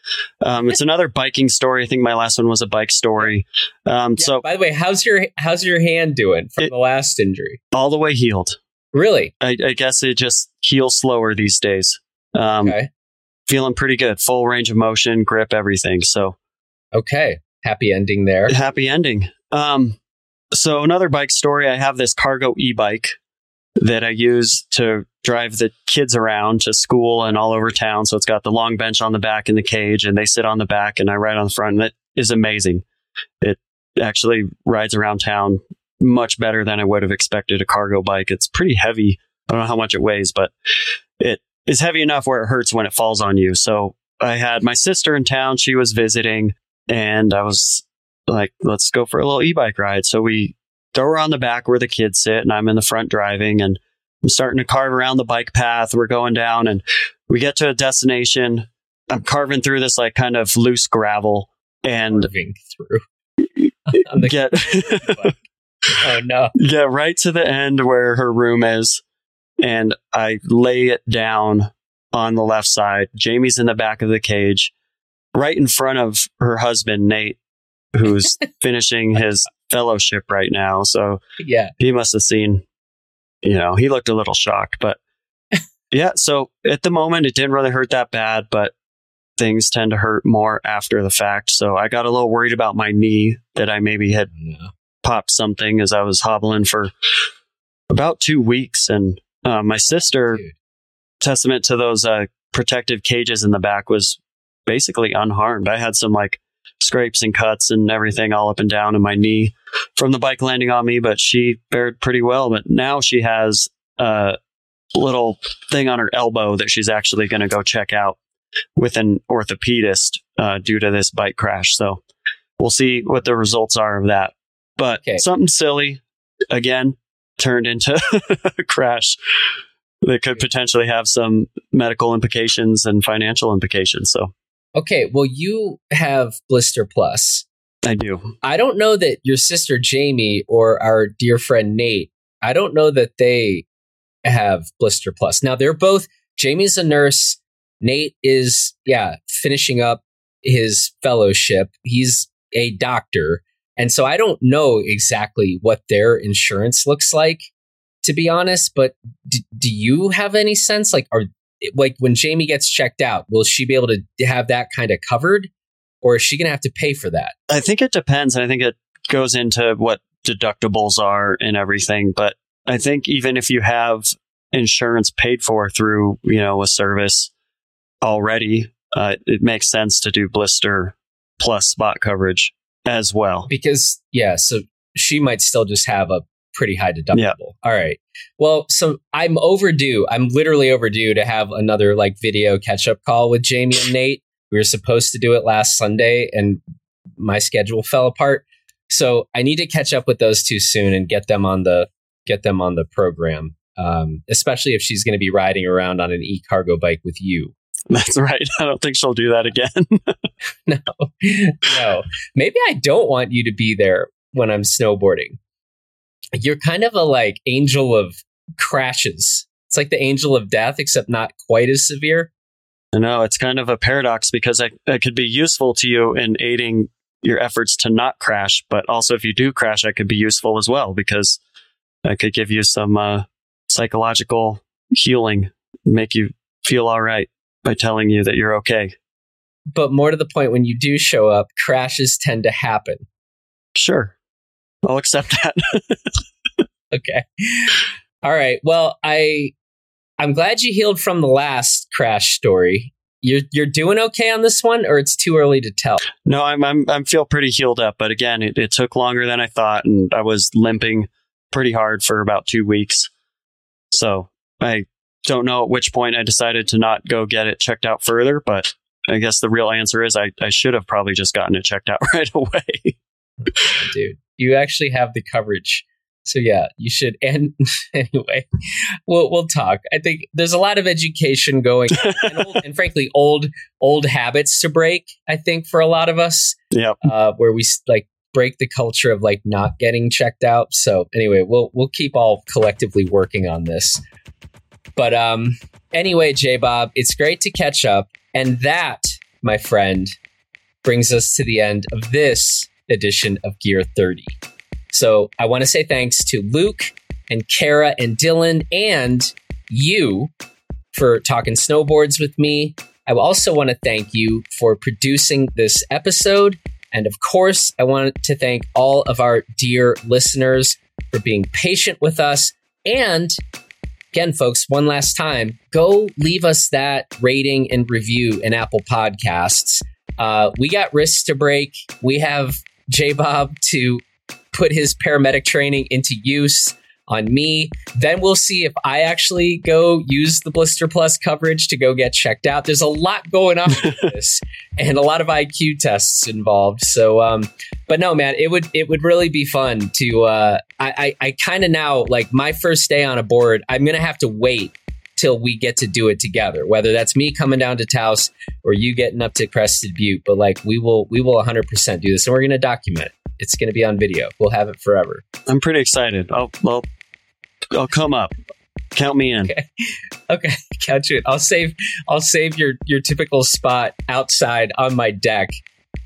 Um, it's another biking story. I think my last one was a bike story. Um, yeah, so, by the way, how's your how's your hand doing from it, the last injury? All the way healed. Really? I, I guess it just heals slower these days. Um, okay feeling pretty good. Full range of motion, grip, everything. So, okay, happy ending there. Happy ending. Um, so another bike story. I have this cargo e-bike that I use to drive the kids around to school and all over town. So it's got the long bench on the back and the cage, and they sit on the back, and I ride on the front. And it is amazing. It actually rides around town much better than I would have expected a cargo bike. It's pretty heavy. I don't know how much it weighs, but it is heavy enough where it hurts when it falls on you. So I had my sister in town. She was visiting and I was like, let's go for a little e-bike ride. So we throw her on the back where the kids sit and I'm in the front driving and I'm starting to carve around the bike path. We're going down and we get to a destination. I'm carving through this like kind of loose gravel and through. (laughs) (laughs) get (laughs) oh no! Get right to the end where her room is, and I lay it down on the left side. Jamie's in the back of the cage, right in front of her husband Nate, who's finishing his fellowship right now. So yeah, he must have seen. You know, he looked a little shocked, but (laughs) yeah. So at the moment, it didn't really hurt that bad, but things tend to hurt more after the fact. So I got a little worried about my knee that I maybe had yeah. popped something as I was hobbling for about two weeks. And uh, my sister, oh, testament to those uh, protective cages in the back, was basically unharmed. I had some like scrapes and cuts and everything all up and down in my knee from the bike landing on me, but she fared pretty well. But now she has a little thing on her elbow that she's actually going to go check out with an orthopedist uh, due to this bike crash. So we'll see what the results are of that. But okay. something silly again turned into (laughs) a crash that could potentially have some medical implications and financial implications. So, okay, well, you have Blister Plus. I do. I don't know that your sister Jamie or our dear friend Nate. I don't know that they have Blister Plus. Now they're both. Jamie's a nurse Nate is, yeah, finishing up his fellowship. He's a doctor. And so I don't know exactly what their insurance looks like, to be honest. But d- do you have any sense? Like, are like when Jamie gets checked out, will she be able to have that kind of covered, or is she going to have to pay for that? I think it depends. I think it goes into what deductibles are and everything. But I think even if you have insurance paid for through you know a service, already, uh, it makes sense to do blister plus spot coverage as well. Because, yeah, so she might still just have a pretty high deductible. Yeah. All right. Well, so I'm overdue. I'm literally overdue to have another like video catch up call with Jamie and Nate. We were supposed to do it last Sunday and my schedule fell apart. So I need to catch up with those two soon and get them on the get them on the program. Um, especially if she's going to be riding around on an e cargo bike with you. That's right. I don't think she'll do that again. (laughs) (laughs) no, no. Maybe I don't want you to be there when I'm snowboarding. You're kind of a like angel of crashes. It's like the angel of death, except not quite as severe. I know it's kind of a paradox because I, I could be useful to you in aiding your efforts to not crash, but also if you do crash, I could be useful as well because I could give you some uh, psychological healing, make you feel all right by telling you that you're okay. But more to the point, when you do show up, crashes tend to happen. Sure. I'll accept that. (laughs) okay. All right. Well, I I'm glad you healed from the last crash story. You're you're doing okay on this one, or it's too early to tell. No, I'm I'm I'm feel pretty healed up, but again, it, it took longer than I thought, and I was limping pretty hard for about two weeks. So I don't know at which point I decided to not go get it checked out further, but I guess the real answer is I, I should have probably just gotten it checked out (laughs) right away. (laughs) Dude, you actually have the coverage. So yeah, you should. (laughs) And anyway, we'll we'll talk. I think there's a lot of education going, (laughs) and, old, and, frankly, old old habits to break. I think for a lot of us, yeah, uh, where we like break the culture of like not getting checked out. So anyway, we'll we'll keep all collectively working on this. But um, anyway, J Bobb, it's great to catch up. And that, my friend, brings us to the end of this edition of Gear 30. So I want to say thanks to Luke and Kara and Dylan and you for talking snowboards with me. I also want to thank you for producing this episode. And of course, I want to thank all of our dear listeners for being patient with us and Again, folks, one last time, go leave us that rating and review in Apple Podcasts. Uh, we got risks to break. We have J Bobb to put his paramedic training into use on me. Then we'll see if I actually go use the Blister Plus coverage to go get checked out. There's a lot going on with (laughs) this and a lot of IQ tests involved. So, um, but no, man, it would it would really be fun to. Uh, I I, I kind of now like my first day on a board. I'm gonna have to wait till we get to do it together. Whether that's me coming down to Taos or you getting up to Crested Butte, but like we will, we will 100% do this, and we're going to document it. It's going to be on video. We'll have it forever. I'm pretty excited. I'll, I'll, I'll come up. Count me in. Okay. (laughs) okay. Count you in. I'll save. I'll save your your typical spot outside on my deck,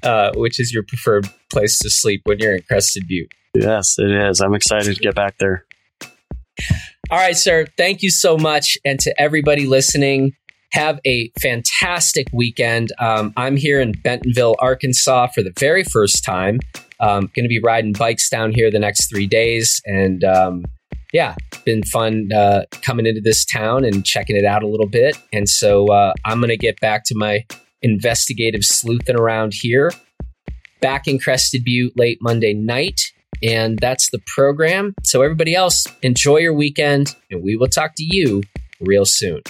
uh, which is your preferred place to sleep when you're in Crested Butte. Yes, it is. I'm excited to get back there. All right, sir. Thank you so much. And to everybody listening, have a fantastic weekend. Um, I'm here in Bentonville, Arkansas for the very first time. Um, going to be riding bikes down here the next three days. And um, yeah, been fun uh, coming into this town and checking it out a little bit. And so uh, I'm going to get back to my investigative sleuthing around here. Back in Crested Butte late Monday night. And that's the program. So, everybody else, enjoy your weekend, and we will talk to you real soon.